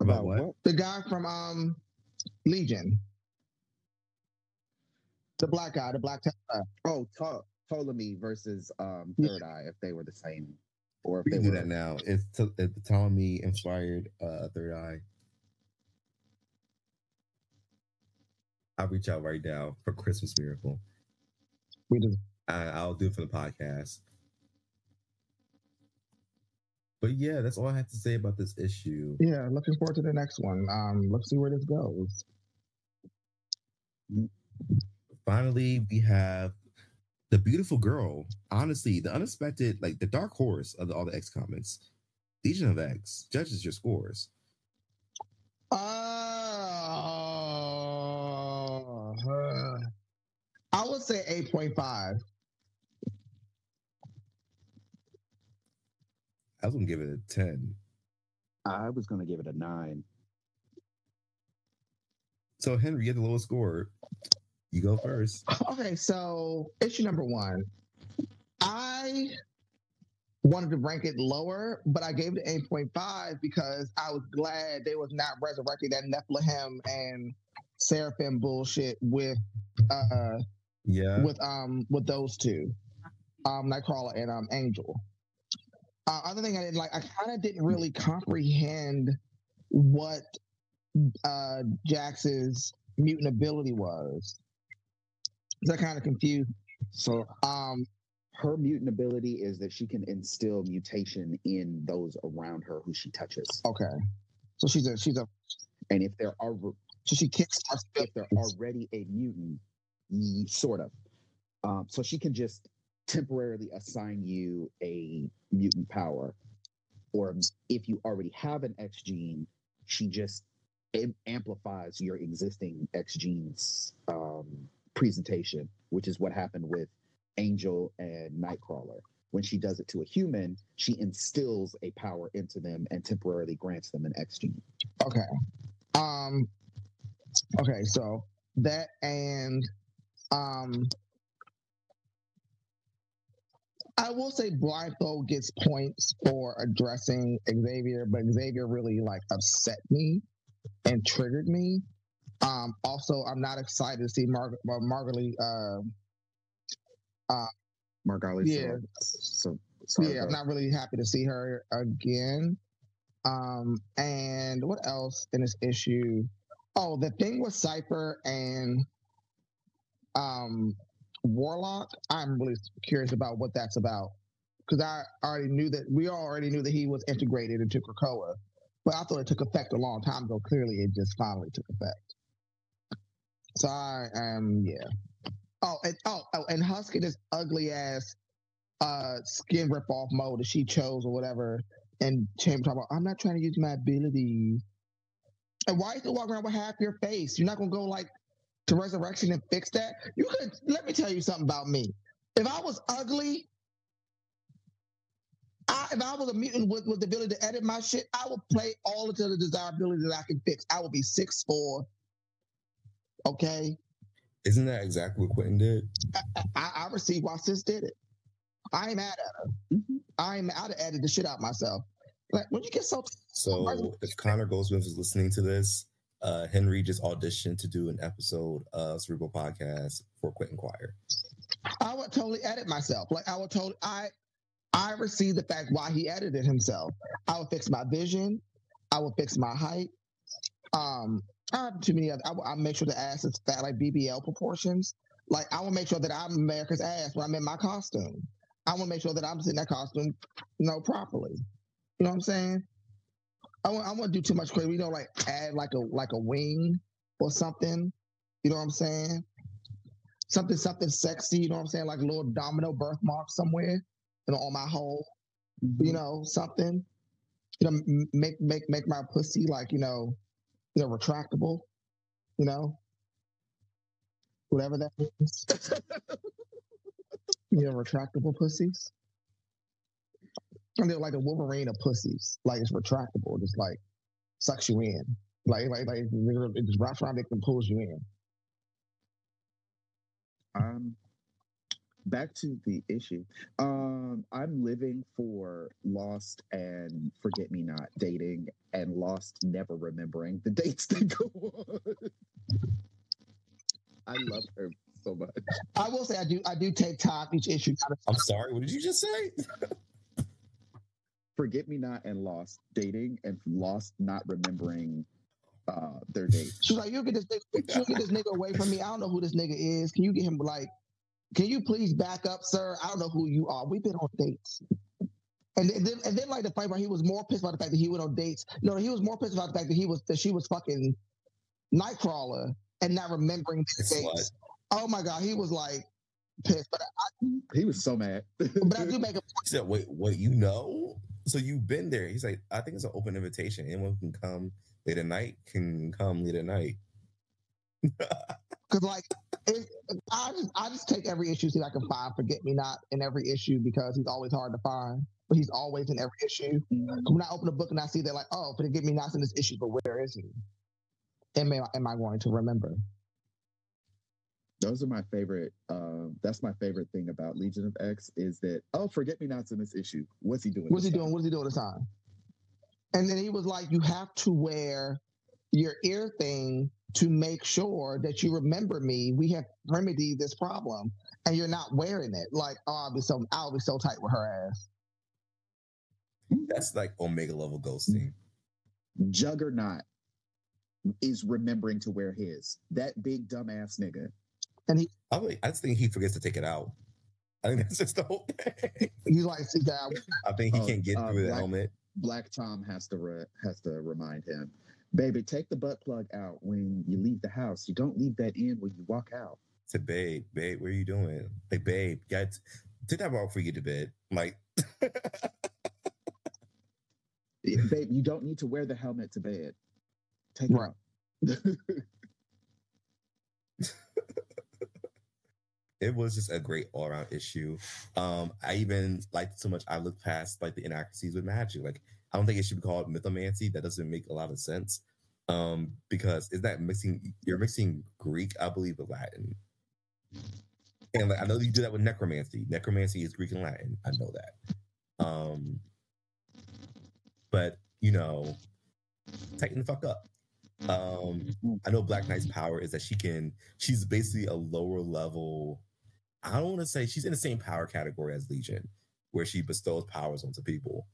About what? The guy from um Legion. The black guy, the black uh, Oh, Pto- Ptolemy versus um, Third Eye, if they were the same, or if We they can do were that now. It's, t- it's Ptolemy inspired uh, Third Eye. I'll reach out right now for Christmas Miracle. we just I, I'll do it for the podcast. But yeah, that's all I have to say about this issue. yeah, looking forward to the next one. Um, let's see where this goes. Finally, we have the beautiful girl. Honestly, the unexpected, like the dark horse of the, all the X comments. Legion of X judges your scores. Uh, I would say eight point five. I was gonna give it a ten. I was going to give it a nine. So Henry, you had the lowest score. You go first. Okay, so issue number one. I wanted to rank it lower, but I gave it eight point five because I was glad they was not resurrecting that Nephilim and Seraphim bullshit with uh Yeah. with um with those two, um Nightcrawler and um Angel. Uh, other thing I didn't like, I kind of didn't really comprehend what uh Jax's mutant ability was. That kind of confused. So Um, her mutant ability is that she can instill mutation in those around her who she touches, okay, so she's a she's a and if there are so she kicks if they're already a mutant, sort of. Um, so she can just temporarily assign you a mutant power, or if you already have an X gene, she just amplifies your existing X genes um, presentation, which is what happened with Angel and Nightcrawler. When she does it to a human, she instills a power into them and temporarily grants them an X gene. Okay. Um okay, so that and um I will say Blindfold gets points for addressing Xavier, but Xavier really like upset me and triggered me. Um, also, I'm not excited to see Mar- Mar- Margaret. Uh, uh, Margali. Yeah. So, so yeah, I'm not really happy to see her again. Um, and what else in this issue? Oh, the thing with Cypher and um Warlock, I'm really curious about what that's about. Because I already knew that we already knew that he was integrated into Krakoa, but I thought it took effect a long time ago. Clearly, it just finally took effect. So I am, yeah. Oh, and oh, oh, and Husky, this ugly ass uh skin rip off mode that she chose or whatever. And Chamber talking about, I'm not trying to use my abilities. And why you still walk around with half your face? You're not gonna go like to resurrection and fix that? You could let me tell you something about me. If I was ugly, I, if I was a mutant with, with the ability to edit my shit, I would play all into the desirability that I can fix. I would be six four. Okay. Isn't that exactly what Quentin did? I, I, I received why sis did it. I ain't mad at her. Mhm. I ain't I'd have edited the shit out myself. Like when you get so So if Connor Goldsmith is listening to this, uh, Henry just auditioned to do an episode of Cerebro Podcast for Quentin Quire. I would totally edit myself. Like I would totally I I received the fact why he edited himself. I would fix my vision. I would fix my height. Um, I have too many other. I, I make sure the ass is fat like BBL proportions. Like I want to make sure that I'm America's ass when I'm in my costume. I want to make sure that I'm sitting in that costume, you know, properly. You know what I'm saying? I want I want to do too much crazy. We don't like add like a like a wing or something. You know what I'm saying? Something something sexy. You know what I'm saying? Like a little domino birthmark somewhere, you know, on my hole. You know, something. You know, make make make my pussy like you know, know, retractable. You know, whatever that means. (laughs) you know, retractable pussies. And they're like a Wolverine of pussies. Like it's retractable, just like sucks you in. Like like like it just wraps around it and pulls you in. Um, back to the issue. Um, I'm living for Lost and Forget Me Not dating, and Lost never remembering the (laughs) dates that go on. I love her so much. I will say I do I do take time each issue. I'm sorry, what did you just say? (laughs) Forget Me Not and Lost dating, and Lost not remembering uh, their dates. She's like, you get this nigga, you get this nigga away from me. I don't know who this nigga is. Can you get him like, can you please back up, sir? I don't know who you are. We've been on dates. And then, and then like the fight where he was more pissed about the fact that he went on dates. No, he was more pissed about the fact that he was that she was fucking Nightcrawler and not remembering the Slut. dates. Oh my god, he was like pissed. But I, He was so mad. (laughs) but I do make a He said, wait, wait, you know? So you've been there. He's like, I think it's an open invitation. Anyone can come late at night can come late at night. (laughs) Because like, it, I just I just take every issue see I can find Forget Me Not in every issue because he's always hard to find, but he's always in every issue. Mhm. 'Cause When I open a book and I see they're like, oh, Forget Me Not's in this issue, but where is he? Am I, am I going to remember? Those are my favorite. Um, that's my favorite thing about Legion of X is that oh, Forget Me Not's in this issue. What's he doing? What's he this doing? What's he doing this time? And then he was like, you have to wear your ear thing to make sure that you remember me. We have remedied this problem, and you're not wearing it. Like, oh, I'll be so I'll be so tight with her ass. That's like Omega level ghosting. Juggernaut is remembering to wear his. That big dumbass nigga. I, really- I just think he forgets to take it out. I think that's just the whole thing. He's like, see that I think he Oh, can't get uh, through the Black- helmet. Black Tom has to re- has to remind him, baby, take the butt plug out when you leave the house. You don't leave that in when you walk out. said, babe, babe, what are you doing? Like, babe, guys, take that out before you to bed. Like, Yeah, Babe, you don't need to wear the helmet to bed. Take it Right. out. (laughs) it was just a great all around issue. Um, I even liked it so much I looked past like the inaccuracies with magic. Like, I don't think it should be called mythomancy. That doesn't make a lot of sense. Um, because is that mixing? You're mixing Greek, I believe, with Latin, and like, I know you do that with necromancy. Necromancy is Greek and Latin. I know that. Um, but you know, tighten the fuck up. Um, I know Black Knight's power is that she can. She's basically a lower level. I don't want to say she's in the same power category as Legion, where she bestows powers onto people.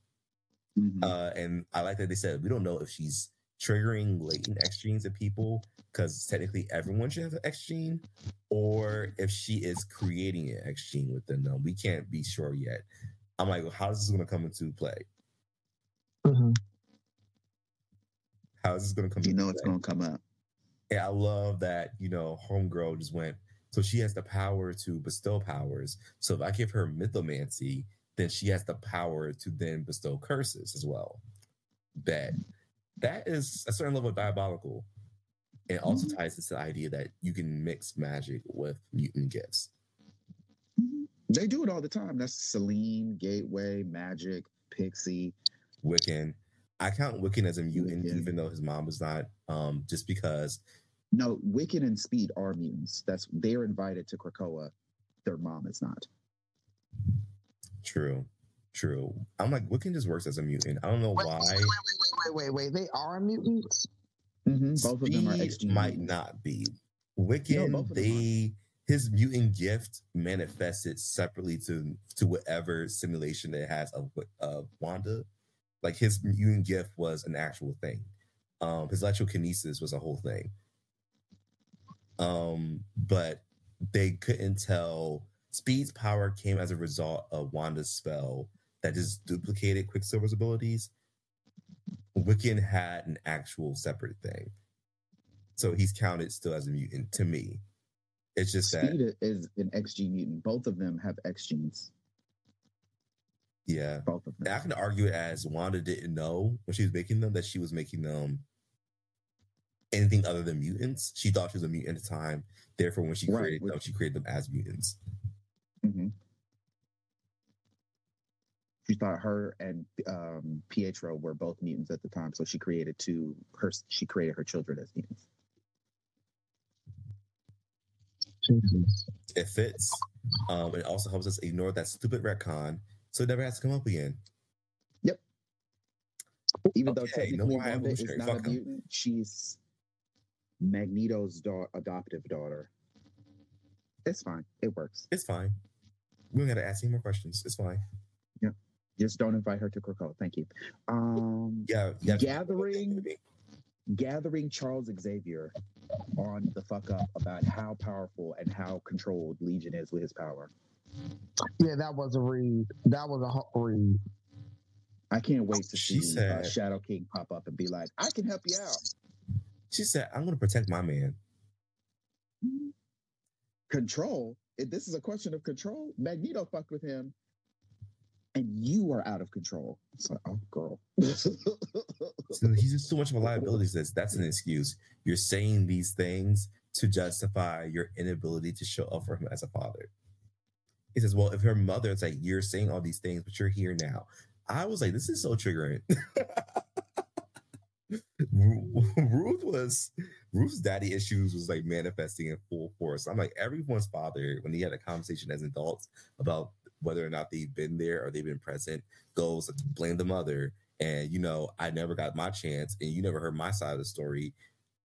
Mhm. Uh, and I like that they said we don't know if she's triggering latent X genes in people because technically everyone should have an X gene, or if she is creating an X gene within them. We can't be sure yet. I'm like, well, how is this going to come into play? Mhm. How is this going to come? you into know it's gonna come up. And I love that, you know, Homegirl just went, so she has the power to bestow powers. So if I give her mythomancy, then she has the power to then bestow curses as well. Bet. That is a certain level of diabolical. And it also ties into the idea that you can mix magic with mutant gifts. Mhm. They do it all the time. That's Selene, Gateway, Magik, Pixie. Wiccan. I count Wiccan as a mutant, Wiccan. even though his mom was not, um, just because No, Wiccan and Speed are mutants. That's they're invited to Krakoa. Their mom is not. True. True. I'm like, Wiccan just works as a mutant. I don't know Wait, why. wait, wait, wait, wait, wait, wait. They are mutants. Mhm, Both of them are Speed XG. might not be. Wiccan, both of them they his mutant gift manifested separately to to whatever simulation it has of of Wanda. Like his mutant gift was an actual thing. Um, his electrokinesis was a whole thing. Um, but they couldn't tell. Speed's power came as a result of Wanda's spell that just duplicated Quicksilver's abilities. Wiccan had an actual separate thing. So he's counted still as a mutant to me. It's just that, Speed is an XG mutant. Both of them have X genes. yeah. Both of them. I can argue it as Wanda didn't know when she was making them that she was making them anything other than mutants. She thought she was a mutant at the time. Therefore, when she Right, created them, she created them as mutants. Hmm She thought her and um, Pietro were both mutants at the time, so she created two. Her she created her children as mutants. Jesus. It fits. Um, it also helps us ignore that stupid retcon, so it never has to come up again. Yep. Even though Okay, no technically more Wanda is evolutionary, not a fuck 'em. mutant, she's Magneto's da- adoptive daughter. It's fine. It works. It's fine. We don't got to ask any more questions. It's fine. Yeah. Just don't invite her to Krakoa. Thank you. Um, Yeah. yeah Gathering- gathering Charles Xavier on the fuck up about how powerful and how controlled Legion is with his power. Yeah, that was a read. That was a ho- read. I can't wait to She see uh, Shadow King pop up and be like, "I can help you out." She said, "I'm going to protect my man." Control. If this is a question of control, Magneto fucked with him, and you are out of control. It's like, oh, girl. (laughs) So he's just too much of a liability. Says that's an excuse. You're saying these things to justify your inability to show up for him as a father. He says, "Well, if her mother is like you're saying all these things, but you're here now." I was like, "This is so triggering." (laughs) Ru- (laughs) Ruth was Ruth's daddy issues was like manifesting in full force. I'm like everyone's father when he had a conversation as adults about whether or not they've been there or they've been present goes blame the mother. And you know i never got my chance and you never heard my side of the story.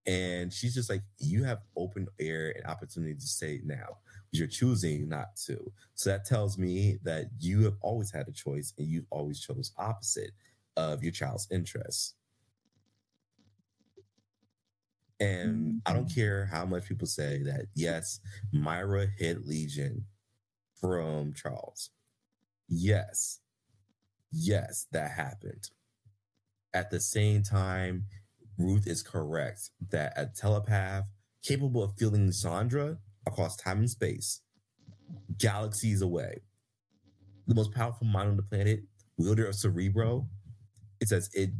And she's just like you have open air and opportunity to say now you're choosing not to. So that tells me that you have always had a choice and you've always chose opposite of your child's interests and i don't mm. care how much people say that yes myra hid legion from charles. Yes. Yes that happened. At the same time, Ruth is correct that a telepath capable of feeling Sandra across time and space, galaxies away, the most powerful mind on the planet, wielder of Cerebro, it says it.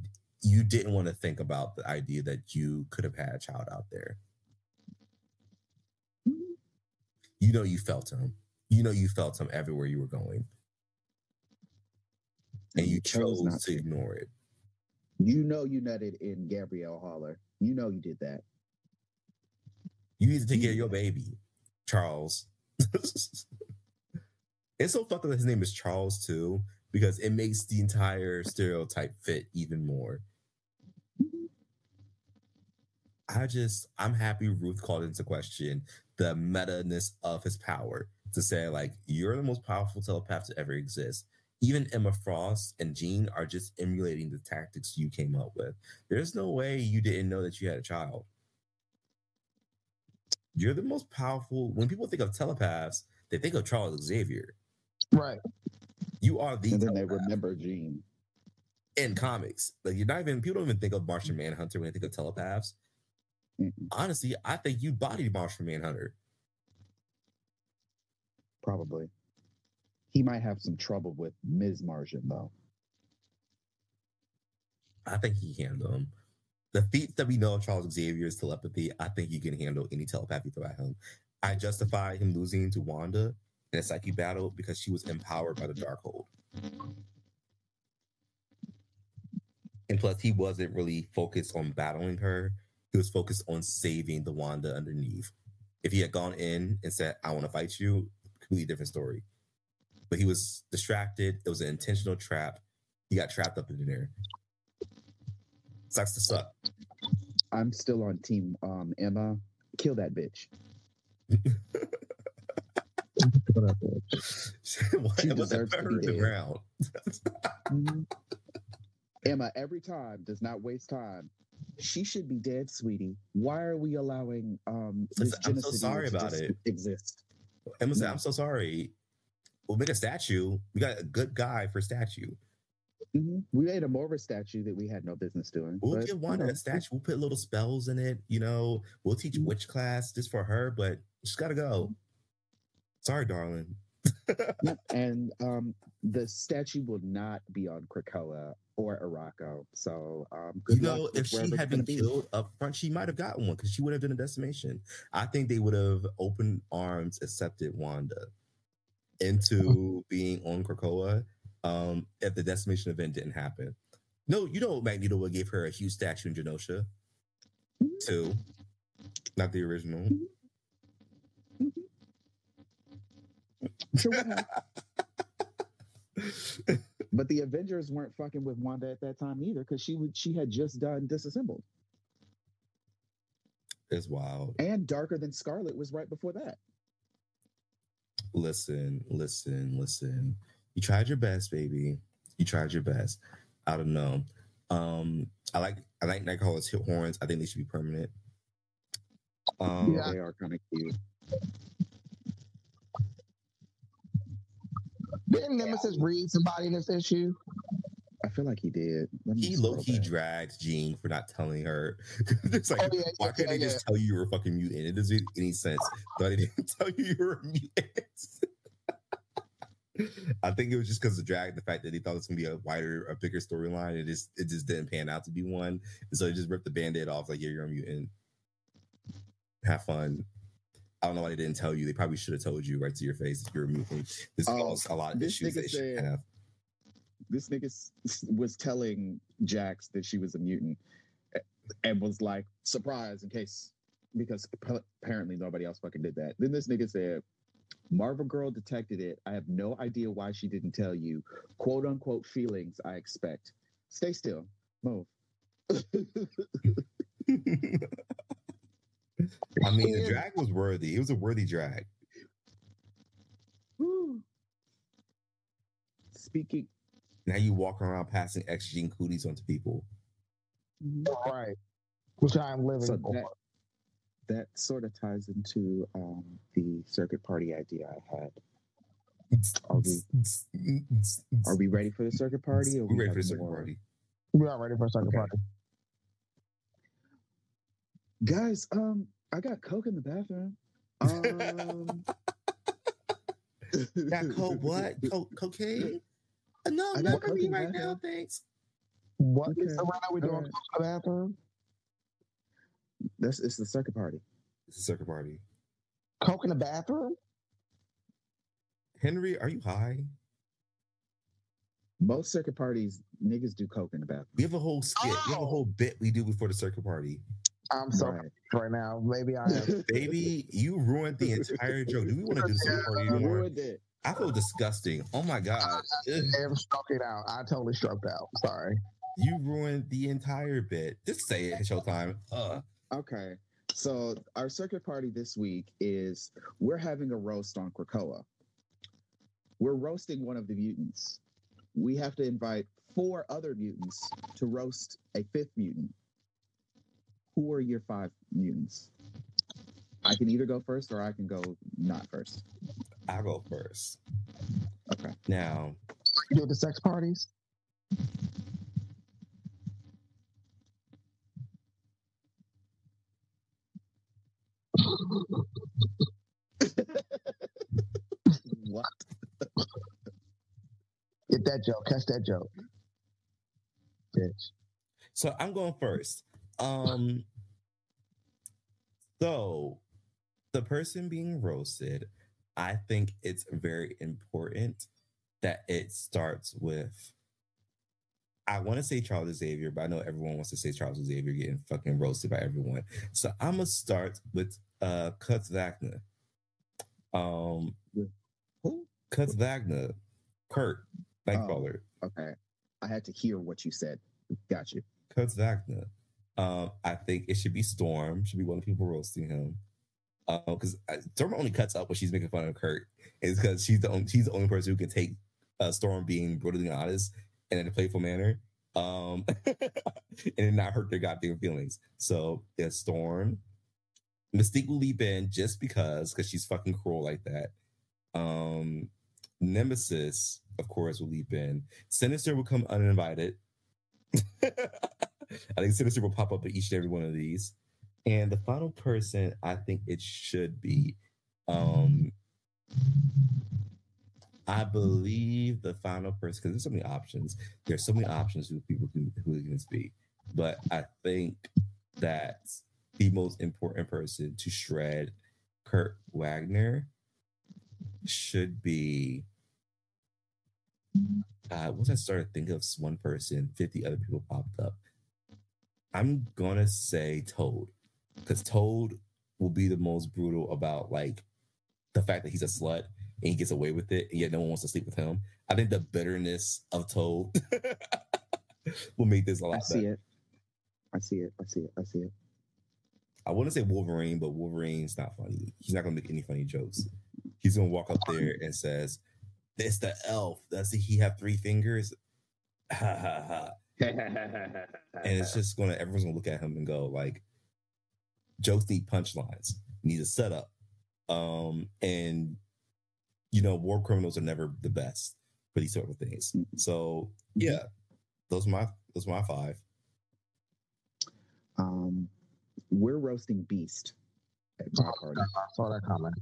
You didn't want to think about the idea that you could have had a child out there. You know you felt him. You know you felt him everywhere you were going, and you chose not to to. ignore it. You know you nutted in Gabrielle Haller. You know you did that. You need to take care of your baby, Charles. (laughs) it's so fucked up that his name is Charles too, because it makes the entire stereotype fit even more. I just I'm happy Ruth called into question the meta-ness of his power to say like you're the most powerful telepath to ever exist. Even Emma Frost and Jean are just emulating the tactics you came up with. There's no way you didn't know that you had a child. You're the most powerful. When people think of telepaths, they think of Charles Xavier. Right. You are the and then they remember Jean. in comics. Like you're not even people don't even think of Martian Manhunter when they think of telepaths. Honestly, I think you bodied Martian Manhunter. Probably. He might have some trouble with Ms. Martian though. I think he can handle him. The feats that we know of Charles Xavier's telepathy, I think he can handle any telepathy throw at him. I justify him losing to Wanda in a psyche battle because she was empowered by the Darkhold. And plus, he wasn't really focused on battling her. He was focused on saving the Wanda underneath. If he had gone in and said, I want to fight you, completely different story. But he was distracted. It was an intentional trap. He got trapped up in there. Sucks to suck. I'm still on team um Emma. Kill that bitch. (laughs) (laughs) She deserves to be buried in the dead. ground? Mhm. (laughs) Emma, every time does not waste time. She should be dead, sweetie. Why are we allowing um this I'm so sorry about it. exist? Emma said, No. I'm so sorry. We'll make a statue. We got a good guy for statue. Mhm. We made a Morva statue that we had no business doing. We'll but, give you one know, a statue. We'll put little spells in it. You know, we'll teach Mhm. witch class just for her, but she's got to go. Sorry, darling. Yep, (laughs) and um, the statue will not be on Krakoa or Arakko. So um, good you know, if she had been be. killed up front, she might have gotten one because she would have done a decimation. I think they would have open arms, accepted Wanda into (laughs) being on Krakoa um, if the decimation event didn't happen. No, you know, Magneto would give her a huge statue in Genosha too, not the original. Sure, what? (laughs) But the Avengers weren't fucking with Wanda at that time either, because she would she had just done disassembled. it's wild. And Darker Than Scarlet was right before that. Listen, listen, listen. You tried your best, baby. You tried your best. I don't know. Um, I like I like Nightcrawler's hit horns. I think they should be permanent. Um, Yeah. They are kind of cute. Didn't Nemesis read somebody in this issue? I feel like he did. He scroll low key back. dragged Jean for not telling her. (laughs) it's like, Oh, yeah, why yeah, couldn't they yeah, just tell you you were a fucking mutant? It doesn't make any sense. But they didn't (laughs) tell you you were a mutant. (laughs) I think it was just because of drag, the fact that they thought it was gonna be a wider, a bigger storyline. It just it just didn't pan out to be one. And so they just ripped the band-aid off, like, yeah, you're a mutant. Have fun. I don't know why they didn't tell you. They probably should have told you right to your face that you're a mutant. This Oh, caused a lot of issues they should have. This nigga was telling Jax that she was a mutant and was like, surprise, in case, because apparently nobody else fucking did that. Then this nigga said, Marvel Girl detected it. I have no idea why she didn't tell you. Quote unquote feelings, I expect. Stay still. Move. (laughs) (laughs) I mean, the drag was worthy. It was a worthy drag. Whew. Speaking. Now you walk around passing X gene cooties onto people. Right. Which I'm living So for. that, that sort of ties into um, the circuit party idea I had. (laughs) Are we- Are we ready for the circuit party? Or We're we ready for the circuit more? party. We are ready for a second Okay. party. Guys, um, I got coke in the bathroom. Um, (laughs) Got coke what? (laughs) Coke, cocaine? Uh, No, I no, got for me in the right now, thanks. What Okay. is the right we doing All right. in the bathroom? That's it's the circuit party. It's the circuit party. Coke in the bathroom? Henry, are you high? Most circuit parties, niggas do coke in the bathroom. We have a whole skit. We have a Oh. whole bit we do before the circuit party. I'm sorry Right. right now. Maybe I am. (laughs) Baby, you ruined the entire joke. Do we want to do this (laughs) party You anymore? ruined it. I feel disgusting. Oh my god. I'm struck it out. I totally struck out. Sorry. You ruined the entire bit. Just say it, Showtime. Uh, Okay. So our circuit party this week is we're having a roast on Krakoa. We're roasting one of the mutants. We have to invite four other mutants to roast a fifth mutant. Who are your five mutants? I can either go first or I can go not first. I'll go first. Okay. Now, You at the sex parties? (laughs) What? Get that joke. Catch that joke. Bitch. so I'm going first. Um, so the person being roasted, I think it's very important that it starts with. I want to say Charles Xavier, but I know everyone wants to say Charles Xavier getting fucking roasted by everyone. So I'm gonna start with uh Kutz Wagner. Um, Who? Kutz Wagner, Kurt Nightcrawler. Okay. I had to hear what you said. Got you. Kurt Wagner. Um, I think it should be Storm. Should be one of the people roasting him. Because uh, Storm only cuts up when she's making fun of Kurt. Is because she's the only, she's the only person who can take uh, Storm being brutally honest and in a playful manner, um, (laughs) and not hurt their goddamn feelings. So yeah, Storm. Mystique will leap in just because, because she's fucking cruel like that. Um, Nemesis, of course, will leap in. Sinister will come uninvited. (laughs) I think Sinister will pop up at each and every one of these. And the final person, I think it should be. Um, I believe the final person, because there's so many options. There's so many options who people who, who it can be. But I think that the most important person to shred Kurt Wagner should be uh, once I started thinking of one person, 50 other people popped up. I'm gonna say Toad, because Toad will be the most brutal about like the fact that he's a slut and he gets away with it, and yet no one wants to sleep with him. I think the bitterness of Toad (laughs) will make this a lot I see better. it. I see it. I see it. I see it. I wouldn't say Wolverine, but Wolverine's not funny. He's not gonna make any funny jokes. He's gonna walk up there and says, "This the elf. Does he have three fingers?" (laughs) Ha ha ha. And it's just gonna everyone's gonna look at him and go like jokes need punchlines need a setup um and you know war criminals are never the best for these sort of things so yeah those are my those are my five um, we're roasting Beast at my party. I saw that comment.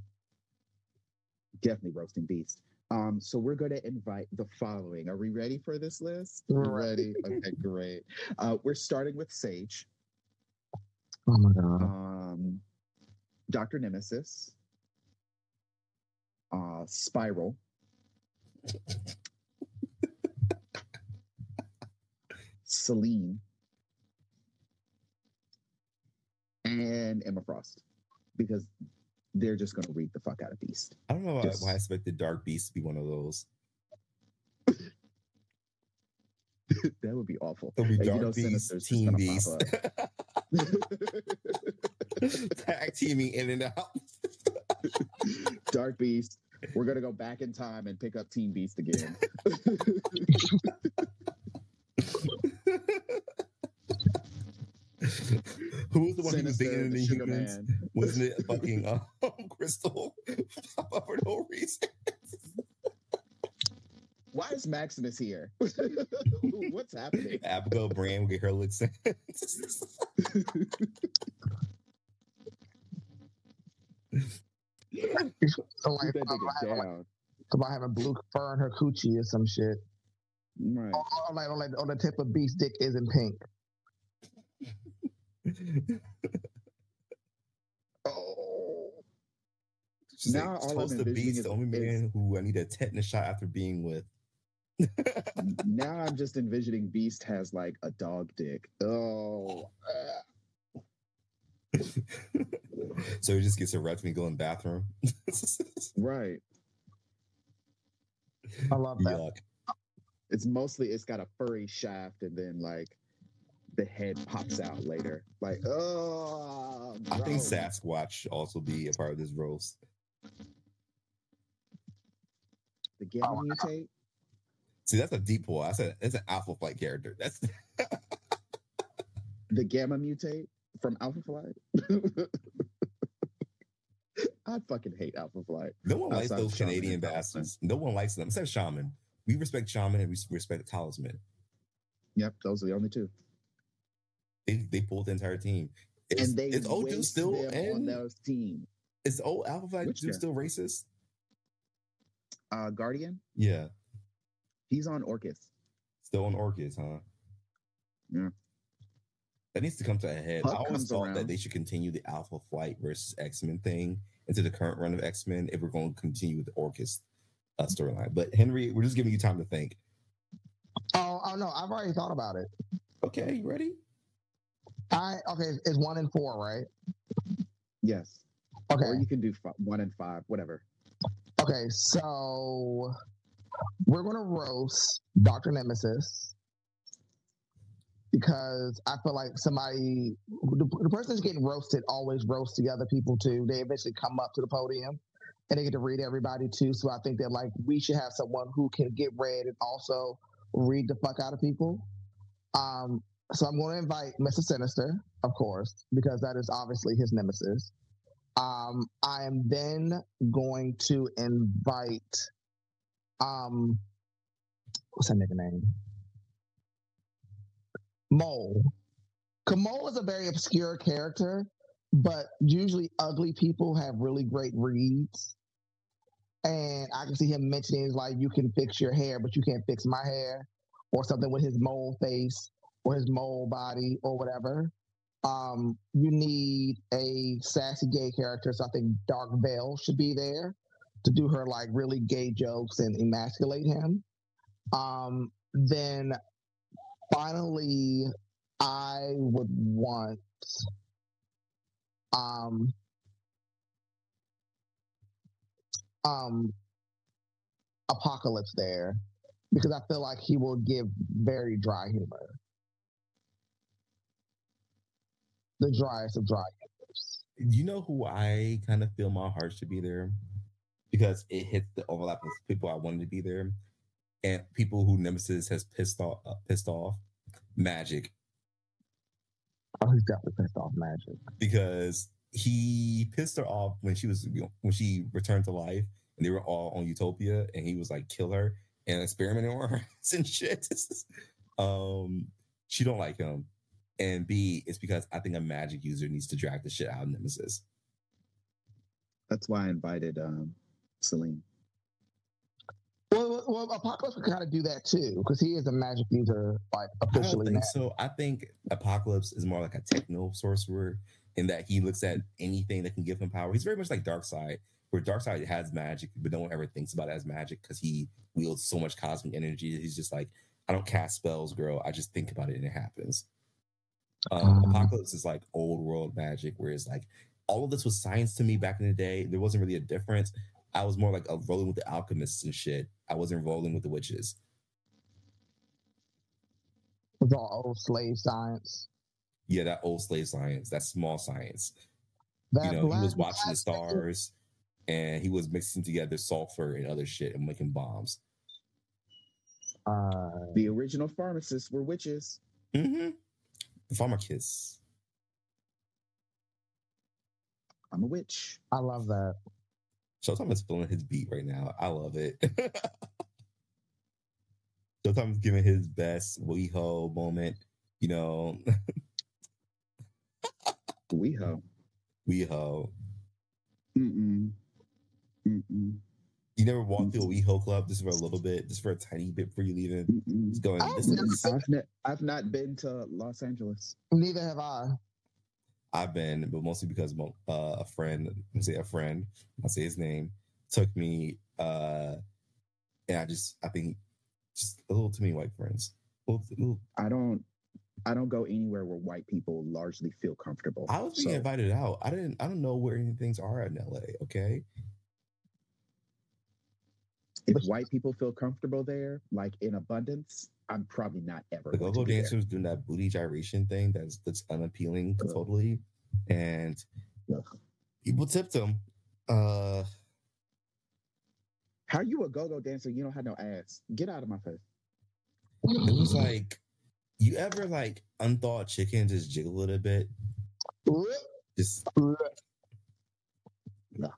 Definitely roasting Beast. Um, so we're going to invite the following. Are we ready for this list? We're ready. (laughs) Okay, great. Uh, we're starting with Sage, Oh my god. um, Doctor Nemesis, uh, Spiral, (laughs) Selene, and Emma Frost, because they're just going to read the fuck out of Beast. i don't know why, Just- why i expected dark beast to be one of those (laughs) that would be awful. it'll be you dark know beast team beast (laughs) tag teaming in and out (laughs) Dark Beast. We're gonna go back in time and pick up Team Beast again. (laughs) who was the one who was Sinister, bigger than the the humans Man. (laughs) wasn't it fucking um, (laughs) crystal for no reason Why is Maximus here? What's happening? Abigail Brand will get her licks in. So like, Keep that somebody nigga having, down. somebody having blue fur in her coochie or some shit. Right. Or, or like, or like on the tip of Beast dick isn't pink. (laughs) Oh. She's Now like, all I'm Toast the envisioning Beast, the only is- man who I need a tetanus shot after being with. now I'm just envisioning Beast has like a dog dick. Oh. (laughs) so he just gets erect when he go in the bathroom. (laughs) Right. I love that. Yuck. It's mostly it's got a furry shaft and then like the head pops out later. Like, oh I think gross. Sasquatch should also be a part of this roast. the gamma Oh, mutate. See, that's a deep pull. That's a that's an alpha flight character. That's The gamma mutate from Alpha Flight. (laughs) I fucking hate Alpha Flight. no one likes those Shaman Canadian bastards. No one likes them except Shaman. We respect Shaman and we respect Talisman. Yep, those are the only two. They they pulled the entire team. Is, and they is old dude still them on in? those team. Is old Alpha Flight Which dude guy? still racist? Uh, Guardian, Yeah, he's on Orchis. still on Orchis, huh? Yeah. That needs to come to a head. Puck I always comes thought that they should continue the Alpha Flight versus X Men thing into the current run of X Men if we're going to continue with the Orchis uh, storyline. But Henry, we're just giving you time to think. Oh, oh no, I've already thought about it. Okay, you ready? I okay, it's one and four, right? Yes. Okay, Or you can do fi- one and five, whatever. okay. So we're gonna roast Doctor Nemesis because I feel like somebody, the, the person that's getting roasted, always roasts the other people too. They eventually come up to the podium and they get to read everybody too. So I think that like we should have someone who can get read and also read the fuck out of people. Um, so I'm going to invite Mr. Sinister, of course, because that is obviously his nemesis. Um, I am then going to invite, um, what's that nigga name? Mole. Mole is a very obscure character, but usually ugly people have really great reads. And I can see him mentioning like, you can fix your hair, but you can't fix my hair, or something with his mole face or his mole body or whatever. Um, you need a sassy gay character, so I think Dark Veil should be there to do her like really gay jokes and emasculate him. Um, then finally, I would want um um Apocalypse there because I feel like he will give very dry humor. The driest of dry. You know who I kind of feel my heart should be there because it hits the overlap of people I wanted to be there and people who Nemesis has pissed off. Uh, pissed off, Magik Oh, he's definitely pissed off Magik. because he pissed her off when she was you know, when she returned to life and they were all on Utopia and he was like kill her and experimenting (laughs) on her and shit. (laughs) um, she don't like him, and B it's because I think a magic user needs to drag the shit out of Nemesis. That's why I invited um, Selene. Well, well, Apocalypse can kind of do that too because he is a magic user, like I officially. think so. I think Apocalypse is more like a techno sorcerer in that he looks at anything that can give him power. He's very much like Darkseid, where Darkseid has magic, but no one ever thinks about it as magic because he wields so much cosmic energy. He's just like, I don't cast spells, girl. I just think about it and it happens. Um, Um. Apocalypse is like old world magic, where it's like all of this was science to me back in the day. There wasn't really a difference. I was more like a rolling with the alchemists and shit. I wasn't rolling with the witches. It's all old slave science. Yeah, that old slave science, that small science. That you know, he was watching the stars and he was mixing together sulfur and other shit and making bombs. Uh, The original pharmacists were witches. Mm-hmm. The pharmacist. I'm a witch. I love that. Showtime is feeling his beat right now. I love it. (laughs) Showtime's giving his best WeHo moment. You know, WeHo. WeHo. Mm-mm. Mm-mm. You never walked through a WeHo club just for a little bit, just for a tiny bit before you leave it. Mm-mm. Just going, Oh, this never is I've, ne- I've not been to Los Angeles. Neither have I. I've been, but mostly because mo- uh, a friend, I'm say a friend, I'll say his name, took me, uh, and I just, I think, just a little too many white friends. A little, a little- I don't I don't go anywhere where white people largely feel comfortable. I was being So, invited out. I didn't. I don't know where any things are in LA. Okay. If white people feel comfortable there, like in abundance, I'm probably not ever. The go-go to be there. dancers doing that booty gyration thing. That's that's unappealing Ugh. totally, and Ugh. people tipped them. Uh, How you a go-go dancer? You don't have no ass. Get out of my face. it was like, you ever like unthawed chicken just jiggle a little bit? Just Look.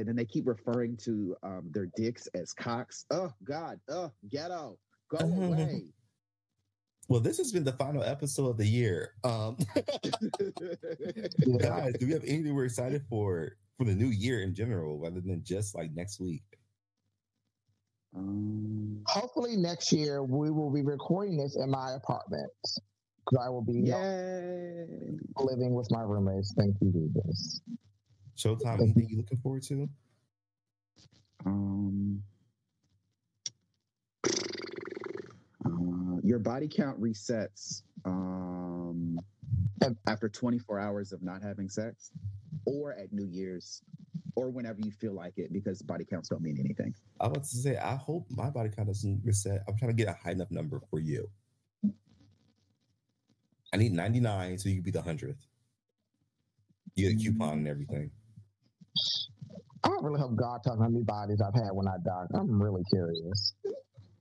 And then they keep referring to um, their dicks as cocks. Oh God. Oh ghetto. Go (laughs) away. well, this has been the final episode of the year. Um, (laughs) (laughs) guys, do we have anything we're excited for for the new year in general, rather than just like next week? um, Hopefully next year we will be recording this in my apartment because I will be yay. living with my roommates. Thank you, Jesus. Showtime, anything you looking forward to? Um, uh, your body count resets um, after 24 hours of not having sex, or at New Year's, or whenever you feel like it, because body counts don't mean anything. I was about to say, I hope my body count doesn't reset. I'm trying to get a high enough number for you. I need 99 so you can be the hundredth. You get a coupon and everything. I don't really hope God tells me how many bodies I've had when I die. I'm really curious.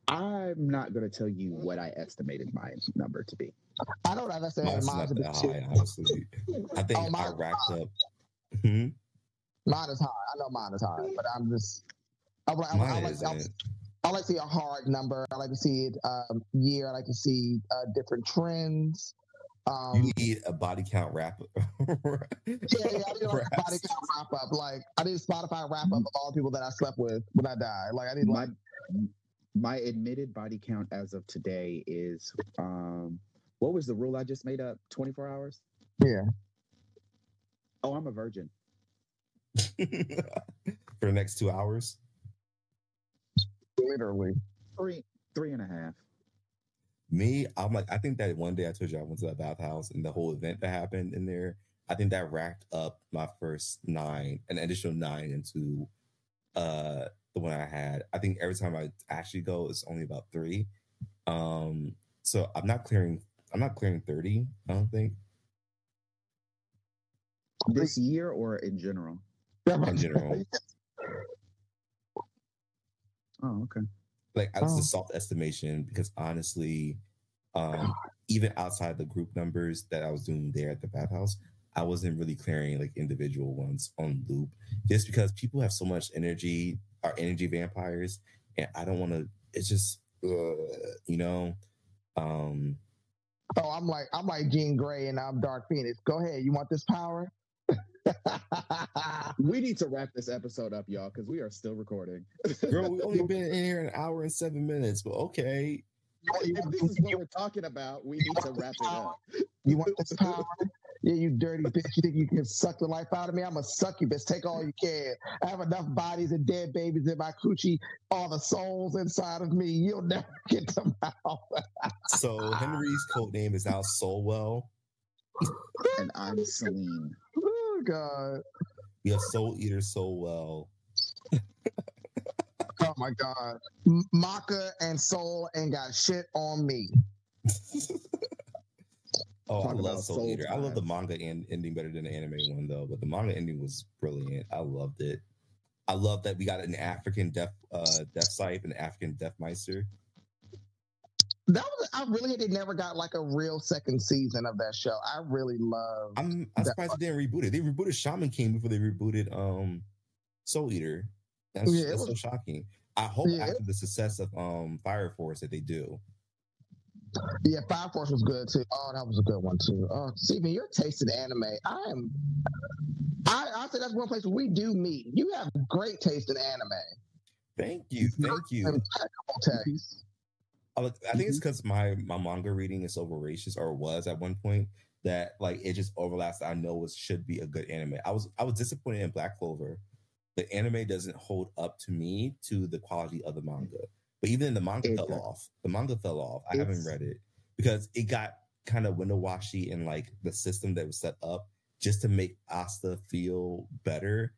I'm not going to tell you what I estimated my number to be. I don't understand. Mine's Mine's, not a that bit high, honestly. I think Oh, I mine's racked up. Hmm? Mine is high. I know mine is high, but I'm just. I, I, would- I, Mine like, I, isn't. I like to see a hard number. I like to see it um, year. I like to see uh, different trends. Um, You need a body count wrap. (laughs) yeah, yeah, I need like a body count wrap up. Like I need a Spotify wrap up of all the people that I slept with when I die. Like I need My like my admitted body count as of today is um, what was the rule I just made up? 24 hours? yeah. Oh, I'm a virgin. (laughs) for the next two hours. Literally. Three, three and a half. Me, I'm like, I think that one day I told you I went to that bathhouse and the whole event that happened in there, I think that racked up my first nine, an additional nine into uh the one I had. I think every time I actually go, it's only about three. Um, so I'm not clearing I'm not clearing 30, I don't think. This year or in general? In general. (laughs) Oh, okay. Like that's Oh. a soft estimation because honestly um even outside the group numbers that i was doing there at the bathhouse i wasn't really clearing like individual ones on loop just because people have so much energy are energy vampires and i don't want to it's just uh, you know um Oh, I'm like I'm like Jean Grey and I'm Dark Phoenix. Go ahead. You want this power? (laughs) We need to wrap this episode up, y'all, because we are still recording. girl we've only (laughs) been in here an hour and seven minutes but okay you, if want, this is what we're talking about, we need to wrap it up. you want this power? Yeah, you dirty bitch. You think you can suck the life out of me? I'm gonna suck you, bitch. Take all you can. I have enough bodies and dead babies in my coochie, all the souls inside of me. You'll never (laughs) get them out. so henry's code name is now soulwell And I'm Selene. God. we have soul eater well. (laughs) Oh my god. Maka and Soul ain't got shit on me. (laughs) Oh, Talk I love Soul soul Eater. I love the manga and ending better than the anime one though. But the manga ending was brilliant. I loved it. I love that we got an African death uh death scythe and African death meister. That was I really they never got like a real second season of that show. I really love I'm I'm surprised they didn't reboot it. They rebooted Shaman King before they rebooted um Soul Eater. That's, Yeah, that's so shocking. I hope Yeah, after the success of um Fire Force that they do. Yeah, Fire Force was good too. Oh, that was a good one too. Oh, Steven, your taste in anime. I am. I I say that's one place where we do meet. You have great taste in anime. Thank you, thank you. Taste. I, think it's mm-hmm. because my my manga reading is so voracious, or was at one point that like it just overlaps. I know it should be a good anime. I was I was disappointed in Black Clover. The anime doesn't hold up to me to the quality of the manga. But even the manga fell off. The manga fell off. I haven't read it because it got kind of window washy in like the system that was set up just to make Asta feel better.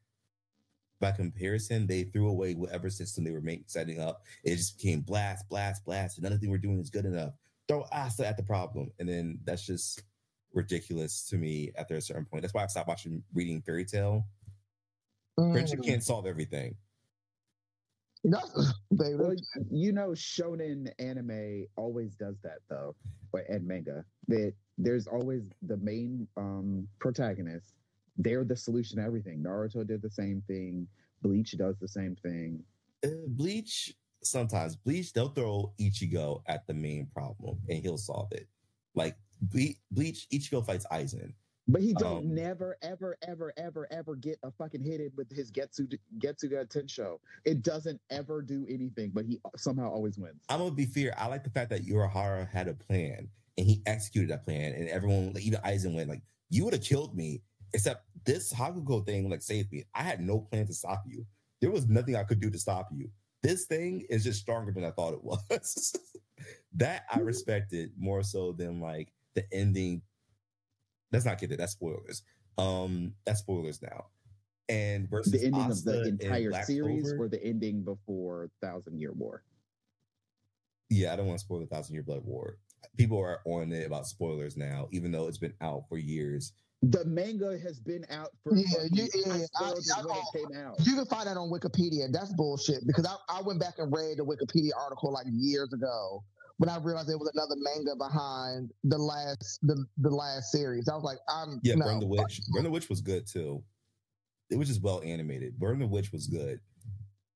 By comparison, they threw away whatever system they were making setting up. It just became blast, blast, blast, and nothing we're doing is good enough. Throw Asta at the problem, and then that's just ridiculous to me after a certain point. That's why I stopped watching reading Fairy Tail. Friendship Mm. can't solve everything. That's, (laughs) baby, Well, you know, shonen anime always does that though, or and manga. That there's always the main um protagonist. They're the solution to everything. Naruto did the same thing. Bleach does the same thing. Uh, Bleach sometimes Bleach they'll throw Ichigo at the main problem and he'll solve it. Like Ble- Bleach, Ichigo fights Aizen. But he don't Um, never, ever, ever, ever, ever get a fucking hit in with his Getsu Getsuga Tensho. It doesn't ever do anything, but he somehow always wins. I'm gonna be fair. I like the fact that Urahara had a plan and he executed that plan, and everyone, like, even Aizen, went like, "You would have killed me." Except this Hogyoku thing, like, saved me. I had no plan to stop you. There was nothing I could do to stop you. This thing is just stronger than I thought it was. (laughs) that I respected more so than like the ending. Let's not get it. That's spoilers. Um, that's spoilers now. And versus The ending of the entire series Clover- or the ending before Thousand Year War. Yeah, I don't want to spoil the Thousand Year Blood War. People are on it about spoilers now, even though it's been out for years. The manga has been out for Yeah, fucking- you- yeah, I I- I- when it came out. you can find that on Wikipedia. That's bullshit because I, I went back and read the Wikipedia article like years ago when I realized there was another manga behind the last the, the last series. I was like, I'm Yeah, no. Burn the Witch. Burn the Witch was good too. It was just well animated. Burn the Witch was good.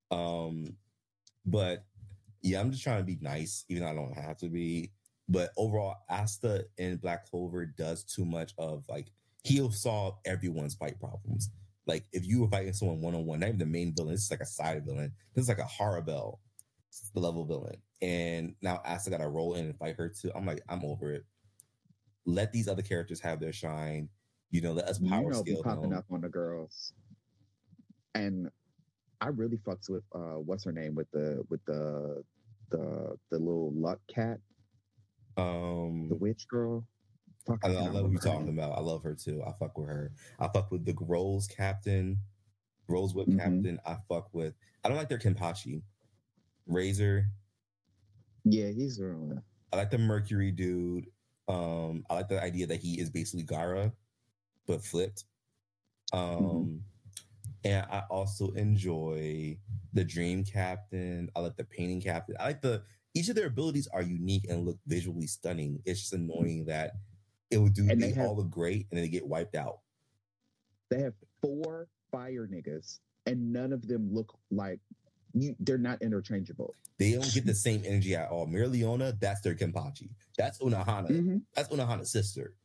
Um, but yeah, I'm just trying to be nice, even though I don't have to be. But overall, Asta in Black Clover does too much of like he'll solve everyone's fight problems. Like if you were fighting someone one on one, not even the main villain, this is like a side villain. This is like a Harribel level villain. And now Asta got to roll in and fight her too. I'm like, I'm over it. Let these other characters have their shine. You know, let us You power know, be scale popping up on the girls, and I really fucks with uh, what's her name with the with the the the little luck cat, Um, the witch girl. I, I love you're talking about. I love her too. I fuck with her. I fuck with the Rose captain, Rosewhip Mhm. captain. I fuck with. I don't like their Kenpachi, Razor. Yeah, he's uh, I like the Mercury dude. Um, I like the idea that he is basically Gaara, but flipped. Um, Mhm. and I also enjoy the Dream Captain. I like the Painting Captain. I like the each of their abilities are unique and look visually stunning. It's just annoying that it would do they have- all look great and then they get wiped out. they have four fire niggas, and none of them look like you. They're not interchangeable. They don't get the same energy at all. Mereoleona, that's their Kenpachi. That's Unohana. Mhm, That's Unohana's sister.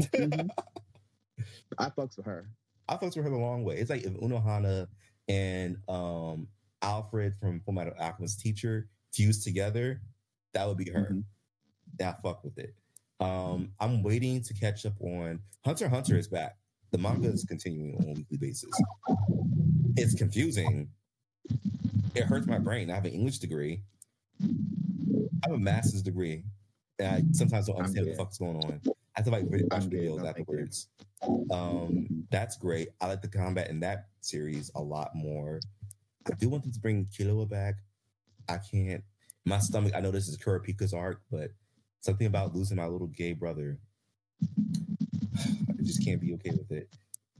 mhm. (laughs) I fucks with her. I fucked with her the long way. It's like if Unohana and um Alfred from Full Metal Alchemist teacher fused together, that would be her. Mhm. Yeah, I fuck with it. Um, I'm waiting to catch up on Hunter Hunter is back. The manga is continuing on a weekly basis. It's confusing. It hurts my brain. I have an English degree. I have a master's degree. And I sometimes don't understand what the fuck's going on. I have to like watch videos No, thank you. afterwards. Um, that's great. I like the combat in that series a lot more. I do want them to bring Killua back. I can't. My stomach. I know this is Kurapika's arc, but something about losing my little gay brother. I just can't be okay with it.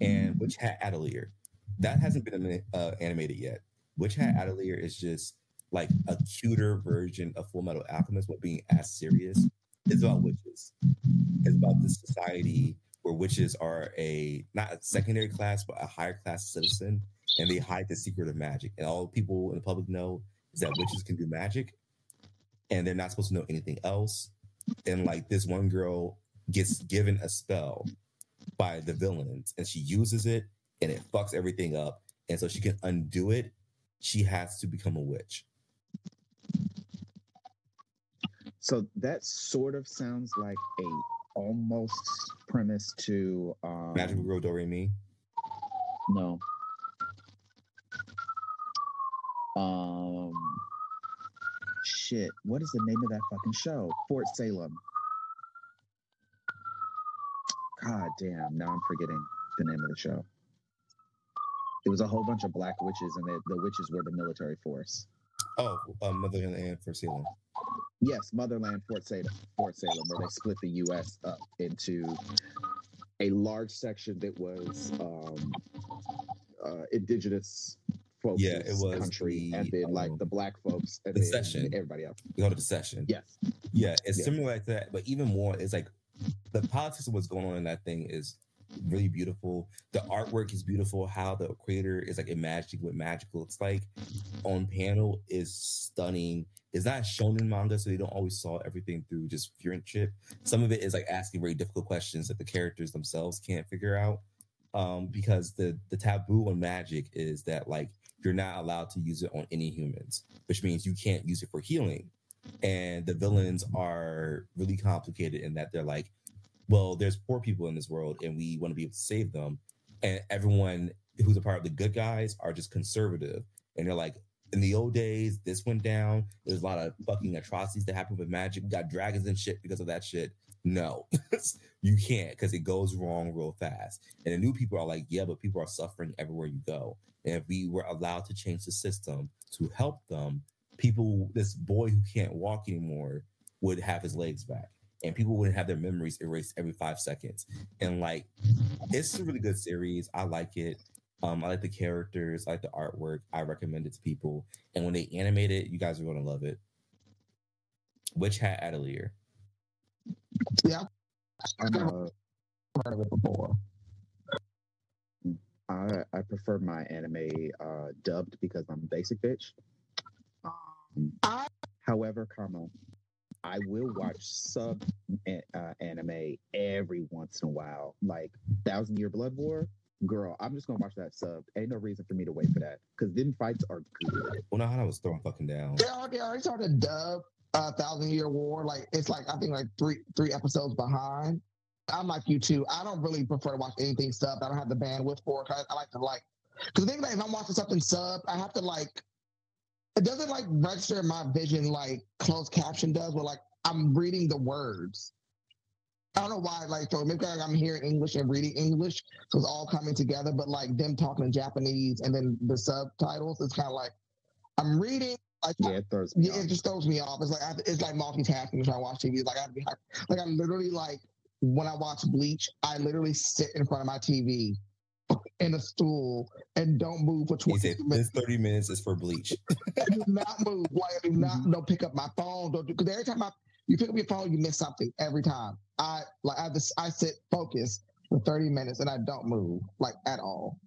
And Witch Hat Atelier, that hasn't been uh, animated yet. Witch Hat Atelier is just like a cuter version of Full Metal Alchemist, but being as serious. It's about witches. It's about this society where witches are a not a secondary class, but a higher class citizen, and they hide the secret of magic. And all people in the public know is that witches can do magic, and they're not supposed to know anything else. And like this one girl gets given a spell by the villains, and she uses it, and it fucks everything up. And so she can undo it. She has to become a witch. So that sort of sounds like a almost premise to um, Magical Girl Do Re Mi. No. Um, shit. What is the name of that fucking show? Fort Salem. God damn. Now I'm forgetting the name of the show. It was a whole bunch of black witches, and the, the witches were the military force. Oh, um, Motherland and Fort Salem. Yes, Motherland, Fort Salem, Fort Salem, where they split the U.S. up into a large section that was um, uh, indigenous folks Yeah, it was country, the, and then like um, the black folks, and the then session. everybody else. We call it the session. Yes, Yeah, it's Yeah. similar like that, but even more, it's like the politics of what's going on in that thing is really beautiful. The artwork is beautiful. How the creator is like imagining what magical it's like on panel is stunning. It's not shown in manga, so they don't always solve everything through just friendship. Some of it is like asking very difficult questions that the characters themselves can't figure out. Um, because the the taboo on magic is that like you're not allowed to use it on any humans, which means you can't use it for healing. And the villains are really complicated in that they're like well there's poor people in this world and we want to be able to save them. And everyone who's a part of the good guys are just conservative. And they're like in the old days this went down. There's a lot of fucking atrocities that happen with magic. We got dragons and shit because of that shit. No (laughs) you can't because it goes wrong real fast. And the new people are like yeah but people are suffering everywhere you go and if we were allowed to change the system to help them people, this boy who can't walk anymore would have his legs back, and people wouldn't have their memories erased every five seconds. And like, it's a really good series. I like it. Um, I like the characters, I like the artwork. I recommend it to people. And when they animate it, you guys are gonna love it. Witch Hat Atelier. Yeah, I've heard of it before. I I prefer my anime uh, dubbed because I'm a basic bitch. Um, however, comma, I will watch sub uh, anime every once in a while, like Thousand Year Blood War. Girl, I'm just gonna watch that sub. Ain't no reason for me to wait for that because them fights are good. Well, now I was throwing fucking down. They already, they already started dub uh, Thousand Year War. Like it's like I think like three three episodes behind. I'm like you too. I don't really prefer to watch anything sub. I don't have the bandwidth for it. 'cause I like to like because the thing that if I'm watching something sub, I have to like it doesn't like register my vision like closed caption does, where like I'm reading the words. I don't know why, like, so maybe like I'm hearing English and reading English, so it's all coming together. But like them talking in Japanese and then the subtitles, it's kind of like I'm reading. Like, Yeah, it throws me yeah, off. it just throws me off. It's like I, it's like multitasking trying to watch TV. Like I have to be like, like I'm literally like when I watch Bleach, I literally sit in front of my TV in a stool and don't move for 20 said minutes. this 30 minutes is for bleach. (laughs) I do not move. I do not mm-hmm. don't pick up my phone. Don't do because every time I you pick up your phone, you miss something every time. I like I just I sit focused for 30 minutes and I don't move like at all.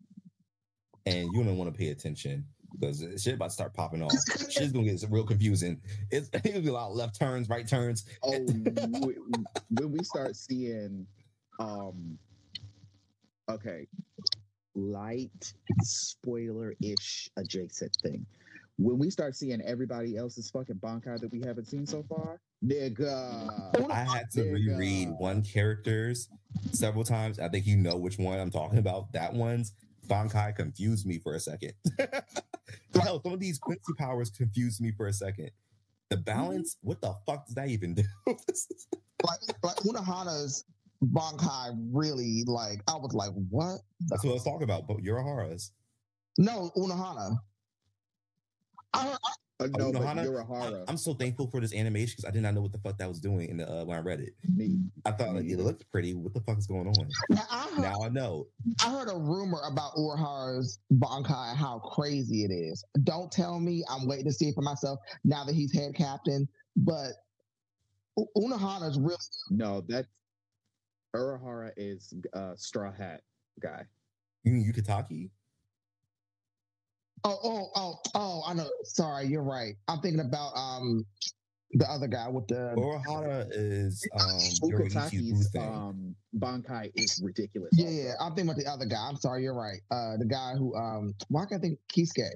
and you don't want to pay attention because shit about to start popping off. (laughs) Shit's gonna get real confusing. It's, (laughs) it's gonna be a lot of left turns, right turns. oh, (laughs) w- when we start seeing, um, okay, light spoiler ish adjacent thing. When we start seeing everybody else's fucking bankai that we haven't seen so far, nigga. I had to Nigga. reread one characters several times. I think you know which one I'm talking about. That one's Bankai confused me for a second. (laughs) Hell, some of these Quincy powers confused me for a second. The balance, mm-hmm. what the fuck does that even (laughs) do? Like like Unohana's Bankai really like I was like, what? That's what I was talking about. But Urahara's. No, Unohana. I heard, Uh, no, but Unohana? Urahara. I'm so thankful for this animation because I did not know what the fuck that was doing in the, uh, when I read it. me. I thought like, it looked pretty. What the fuck is going on? now, I heard Now I know. I heard a rumor about Urahara's Bankai and how crazy it is. Don't tell me. I'm waiting to see it for myself now that he's head captain. But U- Unohana's really. No, that Urahara is uh, Straw Hat guy. You mean Yukitaki? Oh, oh, oh, oh! I know. Sorry, you're right. I'm thinking about um the other guy with the. Urahara is um Ukitake's um, Bankai is ridiculous. Yeah, yeah. I'm thinking about the other guy. I'm sorry, you're right. Uh, the guy who um, why can't I think Kisuke?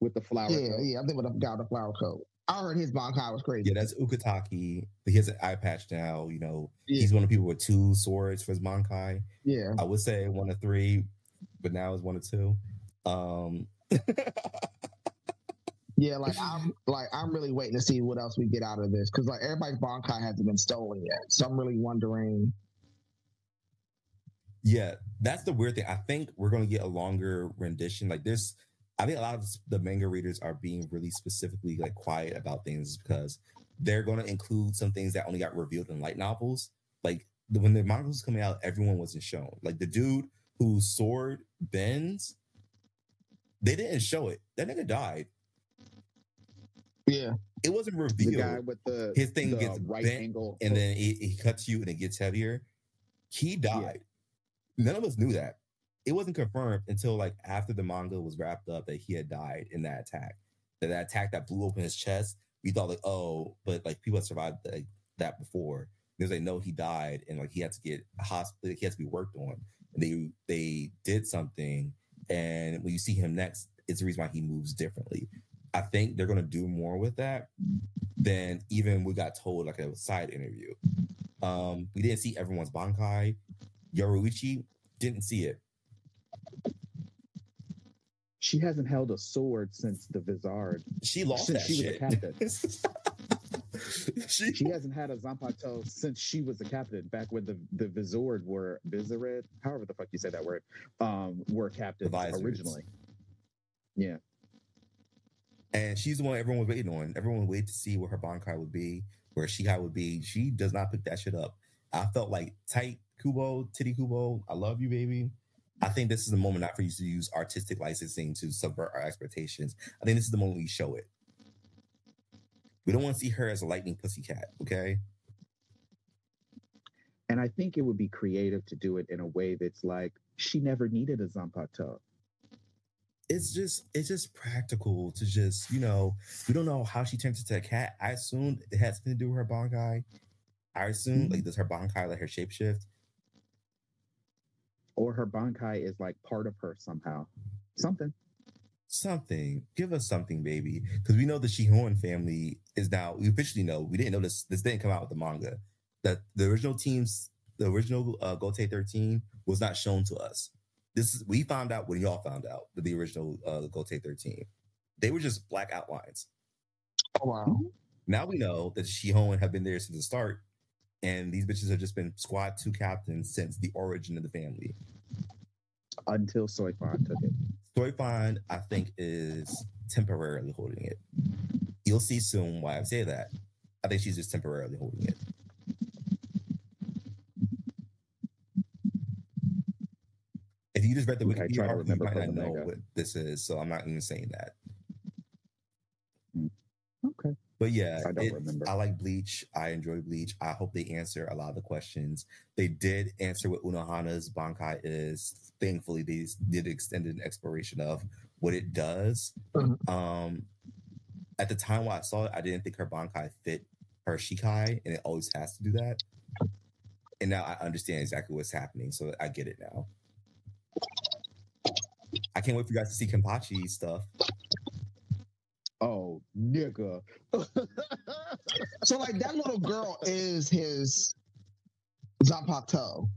With the flower. Yeah, coat. yeah. I'm thinking about the guy with the flower coat. I heard his Bankai was crazy. Yeah, that's Ukitake. He has an eye patch now. You know, Yeah. he's one of the people with two swords for his Bankai. Yeah. I would say one of three, but now it's one of two. Um, Yeah, like I'm like I'm really waiting to see what else we get out of this because like everybody's Bankai hasn't been stolen yet, so I'm really wondering. Yeah, that's the weird thing. I think we're going to get a longer rendition. Like this, I think a lot of the manga readers are being really specifically like quiet about things because they're going to include some things that only got revealed in light novels. Like when the manga was coming out, everyone wasn't shown. Like the dude whose sword bends, they didn't show it. That nigga died. Yeah, It wasn't revealed. The guy with the His thing the gets right bent angle, and then he, he cuts you and it gets heavier. He died. None of us knew that. It wasn't confirmed until like after the manga was wrapped up that he had died in that attack. That, that attack that blew open his chest. We thought like, oh, but like people had survived like, that before. They was like, no, he died, and like he had to get hospital. He has to be worked on. And they they did something, and when you see him next, it's the reason why he moves differently. I think they're gonna do more with that than even we got told like a side interview. Um, we didn't see everyone's Bankai. Yoruichi didn't see it. she hasn't held a sword since the Vizard. She lost Since that she was a shit. captain. (laughs) (laughs) she, She hasn't had a Zanpakuto since she was a captain. Back when the the Vizord were Vizared, however the fuck you say that word, um, were captains originally. Yeah, and she's the one everyone was waiting on. Everyone waited to see where her Bankai would be, where Shikai would be. She does not pick that shit up. I felt like Tite Kubo, Titty Kubo, I love you, baby. I think this is the moment not for you to use artistic licensing to subvert our expectations. I think this is the moment we show it. We don't want to see her as a lightning pussycat, okay? and I think it would be creative to do it in a way that's like she never needed a Zanpakuto. It's just it's just practical to just, you know, we don't know how she turns into a cat. I assume it has something to do with her Bankai. I assume like mm-hmm. does her Bankai like her shapeshift? Or her Bankai is like part of her somehow. Something. Something. Give us something, baby. Because we know the Shihoin family is now. We officially know. We didn't know this. This didn't come out with the manga. That the original teams, the original uh, Gotei thirteen, was not shown to us. This is we found out when y'all found out that the original uh, Gotei thirteen. They were just black outlines. oh wow. Now we know that Shihoin have been there since the start, and these bitches have just been squad two captains since the origin of the family. Until Soifon took it. Storyfine, I think, is temporarily holding it. You'll see soon why I say that. I think she's just temporarily holding it. If you just read the Okay, Wikipedia article, you remember might not know what this is, so I'm not even saying that. Okay. But yeah, I don't it- remember. I like Bleach. I enjoy Bleach. I hope they answer a lot of the questions. They did answer what Unohana's Bankai is. Thankfully, they did extended an exploration of what it does. Mhm. Um, at the time when I saw it, I didn't think her Bankai fit her Shikai, and it always has to do that. And now I understand exactly what's happening, so I get it now. I can't wait for you guys to see Kenpachi stuff. Nigga. So like that little girl is his Zanpakuto.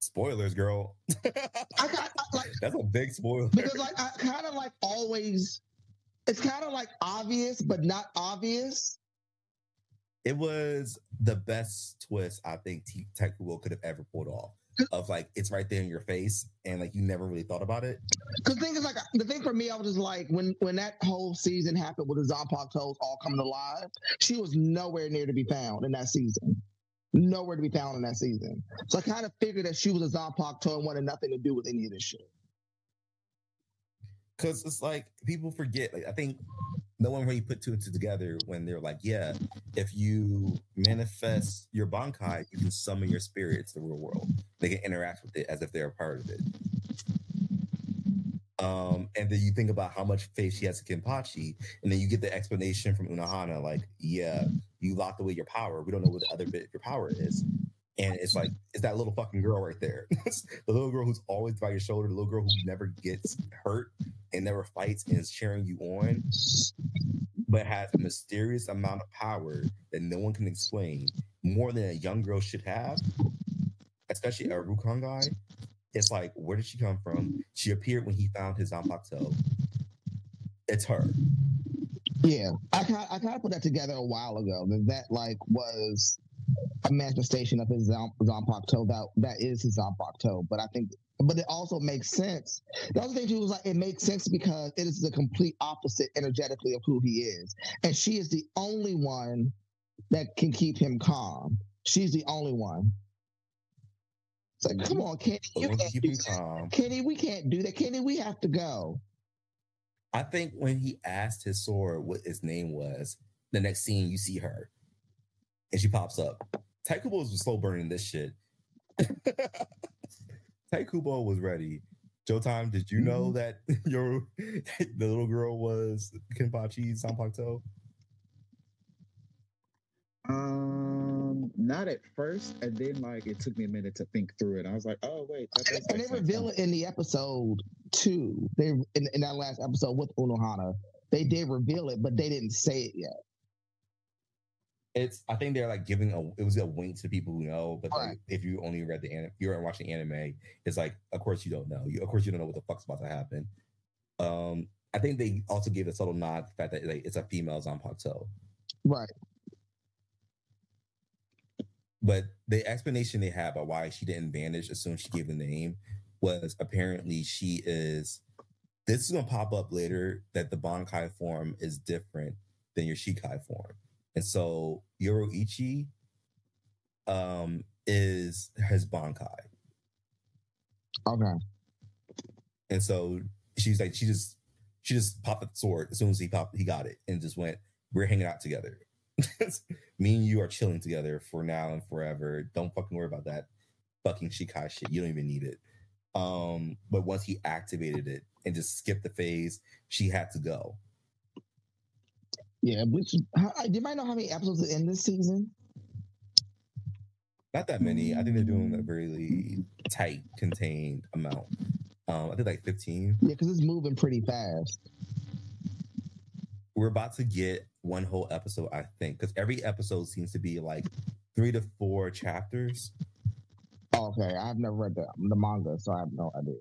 Spoilers, girl. I got I, like That's a big spoiler. because like I kind of like always. It's kind of like obvious, but not obvious. it was the best twist I think T- Tekubo could have ever pulled off. Of like it's right there in your face, and like you never really thought about it. Because the thing is, like, the thing for me, I was just like, when when that whole season happened with the Zanpakutos all coming alive, she was nowhere near to be found in that season. Nowhere to be found in that season. So I kind of figured that she was a Zanpakuto and wanted nothing to do with any of this shit. Because it's like people forget. Like I think no one really put two and two together when they're like, yeah, if you manifest your bankai, you can summon your spirit to the real world. They can interact with it as if they're a part of it. Um, and then you think about how much faith she has in Kenpachi, and then you get the explanation from Unohana, like, yeah, you locked away your power. We don't know what the other bit of your power is. And it's like, it's that little fucking girl right there. (laughs) the little girl who's always by your shoulder, the little girl who never gets hurt and never fights and is cheering you on, but has a mysterious amount of power that no one can explain, more than a young girl should have, especially a Rukongai. It's like, where did she come from? She appeared when he found his Zanpakuto. it's her. Yeah, I kind I kind of put that together a while ago. That that like was a manifestation of his Zanpakuto. That that is his Zanpakuto. But I think, but it also makes sense. The other thing too was like it makes sense because it is the complete opposite energetically of who he is, and she is the only one that can keep him calm. She's the only one. It's like, come on, Kenny, you can't keep him calm. Kenny, we can't do that. Kenny, we have to go. I think when he asked his sword what his name was, the next scene you see her and she pops up. Tite Kubo was slow burning this shit. (laughs) Tite Kubo was ready. Showtime, did you know mm-hmm. that (laughs) your (laughs) the little girl was Kenpachi Zanpakuto? Um, not at first, and then like it took me a minute to think through it. I was like, oh wait, that and they reveal it in the episode two. They in, in that last episode with Unohana, they did reveal it, but they didn't say it yet. It's I think they're like giving a it was a wink to people who know, but right. if you only read the anime, you're watching anime, it's like of course you don't know. You of course you don't know what the fuck's about to happen. Um, I think they also gave a subtle nod to the fact that like, it's a female Zanpakuto. Right. But the explanation they have about why she didn't vanish as soon as she gave the name was apparently she is. This is going to pop up later that the Bankai form is different than your Shikai form. And so Yoruichi um, is his Bankai. Okay. And so she's like, she just she just popped the sword as soon as he popped, he got it and just went, We're hanging out together. (laughs) Me and you are chilling together for now and forever. Don't fucking worry about that fucking Shikai shit. You don't even need it. Um, but once he activated it and just skipped the phase, she had to go. Yeah, which how, you might know how many episodes are in this season? Not that many. I think they're doing a really tight, contained amount. Um, I think like 15. Yeah, because it's moving pretty fast. We're about to get one whole episode, I think, because every episode seems to be like three to four chapters. Okay, I've never read the, the manga, so I have no idea.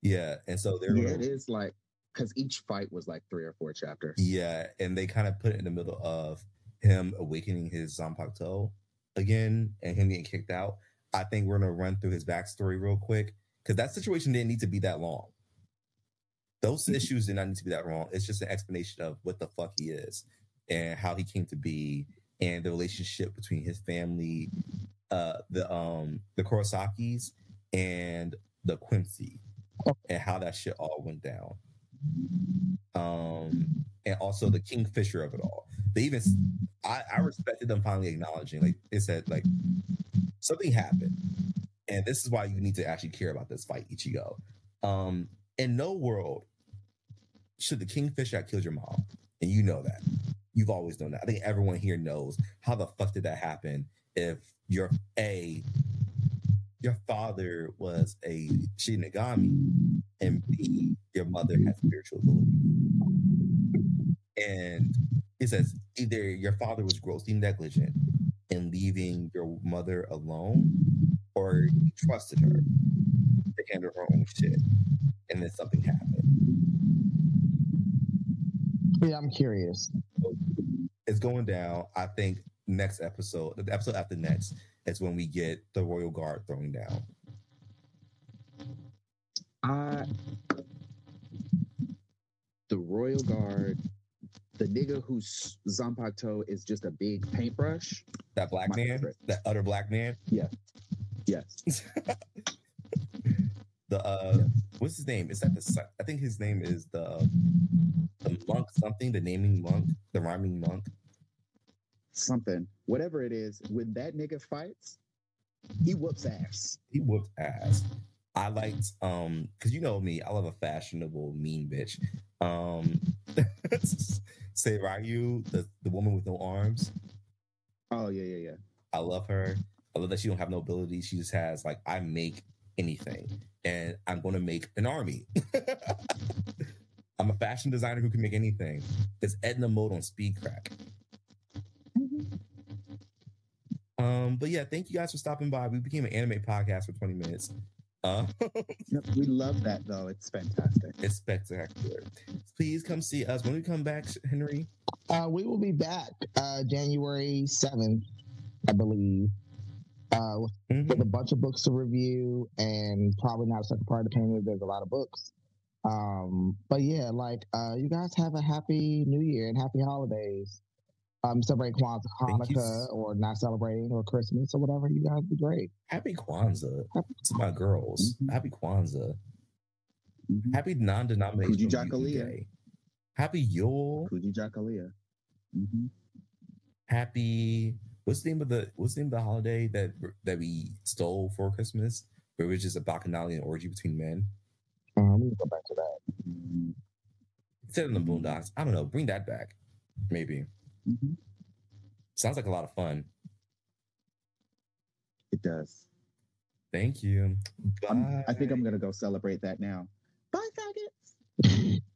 Yeah, and so there yeah, it is like because each fight was like three or four chapters. Yeah, and they kind of put it in the middle of him awakening his Zanpakuto again and him getting kicked out. I think we're gonna run through his backstory real quick because that situation didn't need to be that long. Those mm-hmm. issues did not need to be that long. It's just an explanation of what the fuck he is and how he came to be and the relationship between his family, uh, the um the Kurosakis and the Quincy, and how that shit all went down. Um, and also the kingfisher of it all. They even I, I respected them finally acknowledging, like they said, like something happened, and this is why you need to actually care about this fight, Ichigo. Um, in no world should the kingfisher that killed your mom, and you know that. You've always known that. I think everyone here knows how the fuck did that happen if your A your father was a Shinigami, and B, your mother has spiritual ability. And it says either your father was grossly negligent in leaving your mother alone, or you trusted her to handle her own shit, and then something happened. Yeah, I'm curious. It's going down. I think next episode, the episode after next, is when we get the Royal Guard thrown down. Uh, the Royal Guard, the nigga whose Zanpakuto is just a big paintbrush. That black man, favorite. that utter black man. Yeah. Yes. (laughs) the uh, yes. what's his name? Is that the? I think his name is the the monk something. The naming monk, the rhyming monk something, whatever it is, when that nigga fights, he whoops ass. He whoops ass. I liked um because you know me, I love a fashionable mean bitch. Um (laughs) Seiryuu, the, the woman with no arms. Oh yeah, yeah, yeah. I love her. I love that she don't have no abilities. She just has like I make anything and I'm gonna make an army. (laughs) I'm a fashion designer who can make anything. It's Edna Mode on speed crack. Um, but yeah, thank you guys for stopping by. We became an anime podcast for 20 minutes. (laughs) Uh, we love that though. It's fantastic. it's spectacular. Please come see us when we come back, Henry. Uh, we will be back uh, January 7th, I believe, uh, with, Mhm. with a bunch of books to review and probably not a second part depending if there's a lot of books. Um, but yeah, like uh, you guys have a happy new year and happy holidays. Um, celebrate Kwanzaa, Hanukkah, or not celebrating, or Christmas, or whatever. You guys be great. Happy Kwanzaa to my girls. Mhm. Happy Kwanzaa. Mhm. Happy non-denominational Youth Kujichagulia. Day. Happy Yule. Kujichagulia. hmm Happy. What's the name of the What's the name of the holiday that that we stole for Christmas? Where it was just a bacchanalian orgy between men. Um, we can go back to that. hmm Set in the Boondocks. I don't know. Bring that back. Maybe. Mm-hmm. Sounds like a lot of fun. It does. Thank you. i think I'm gonna go celebrate that now. Bye, faggots. (laughs)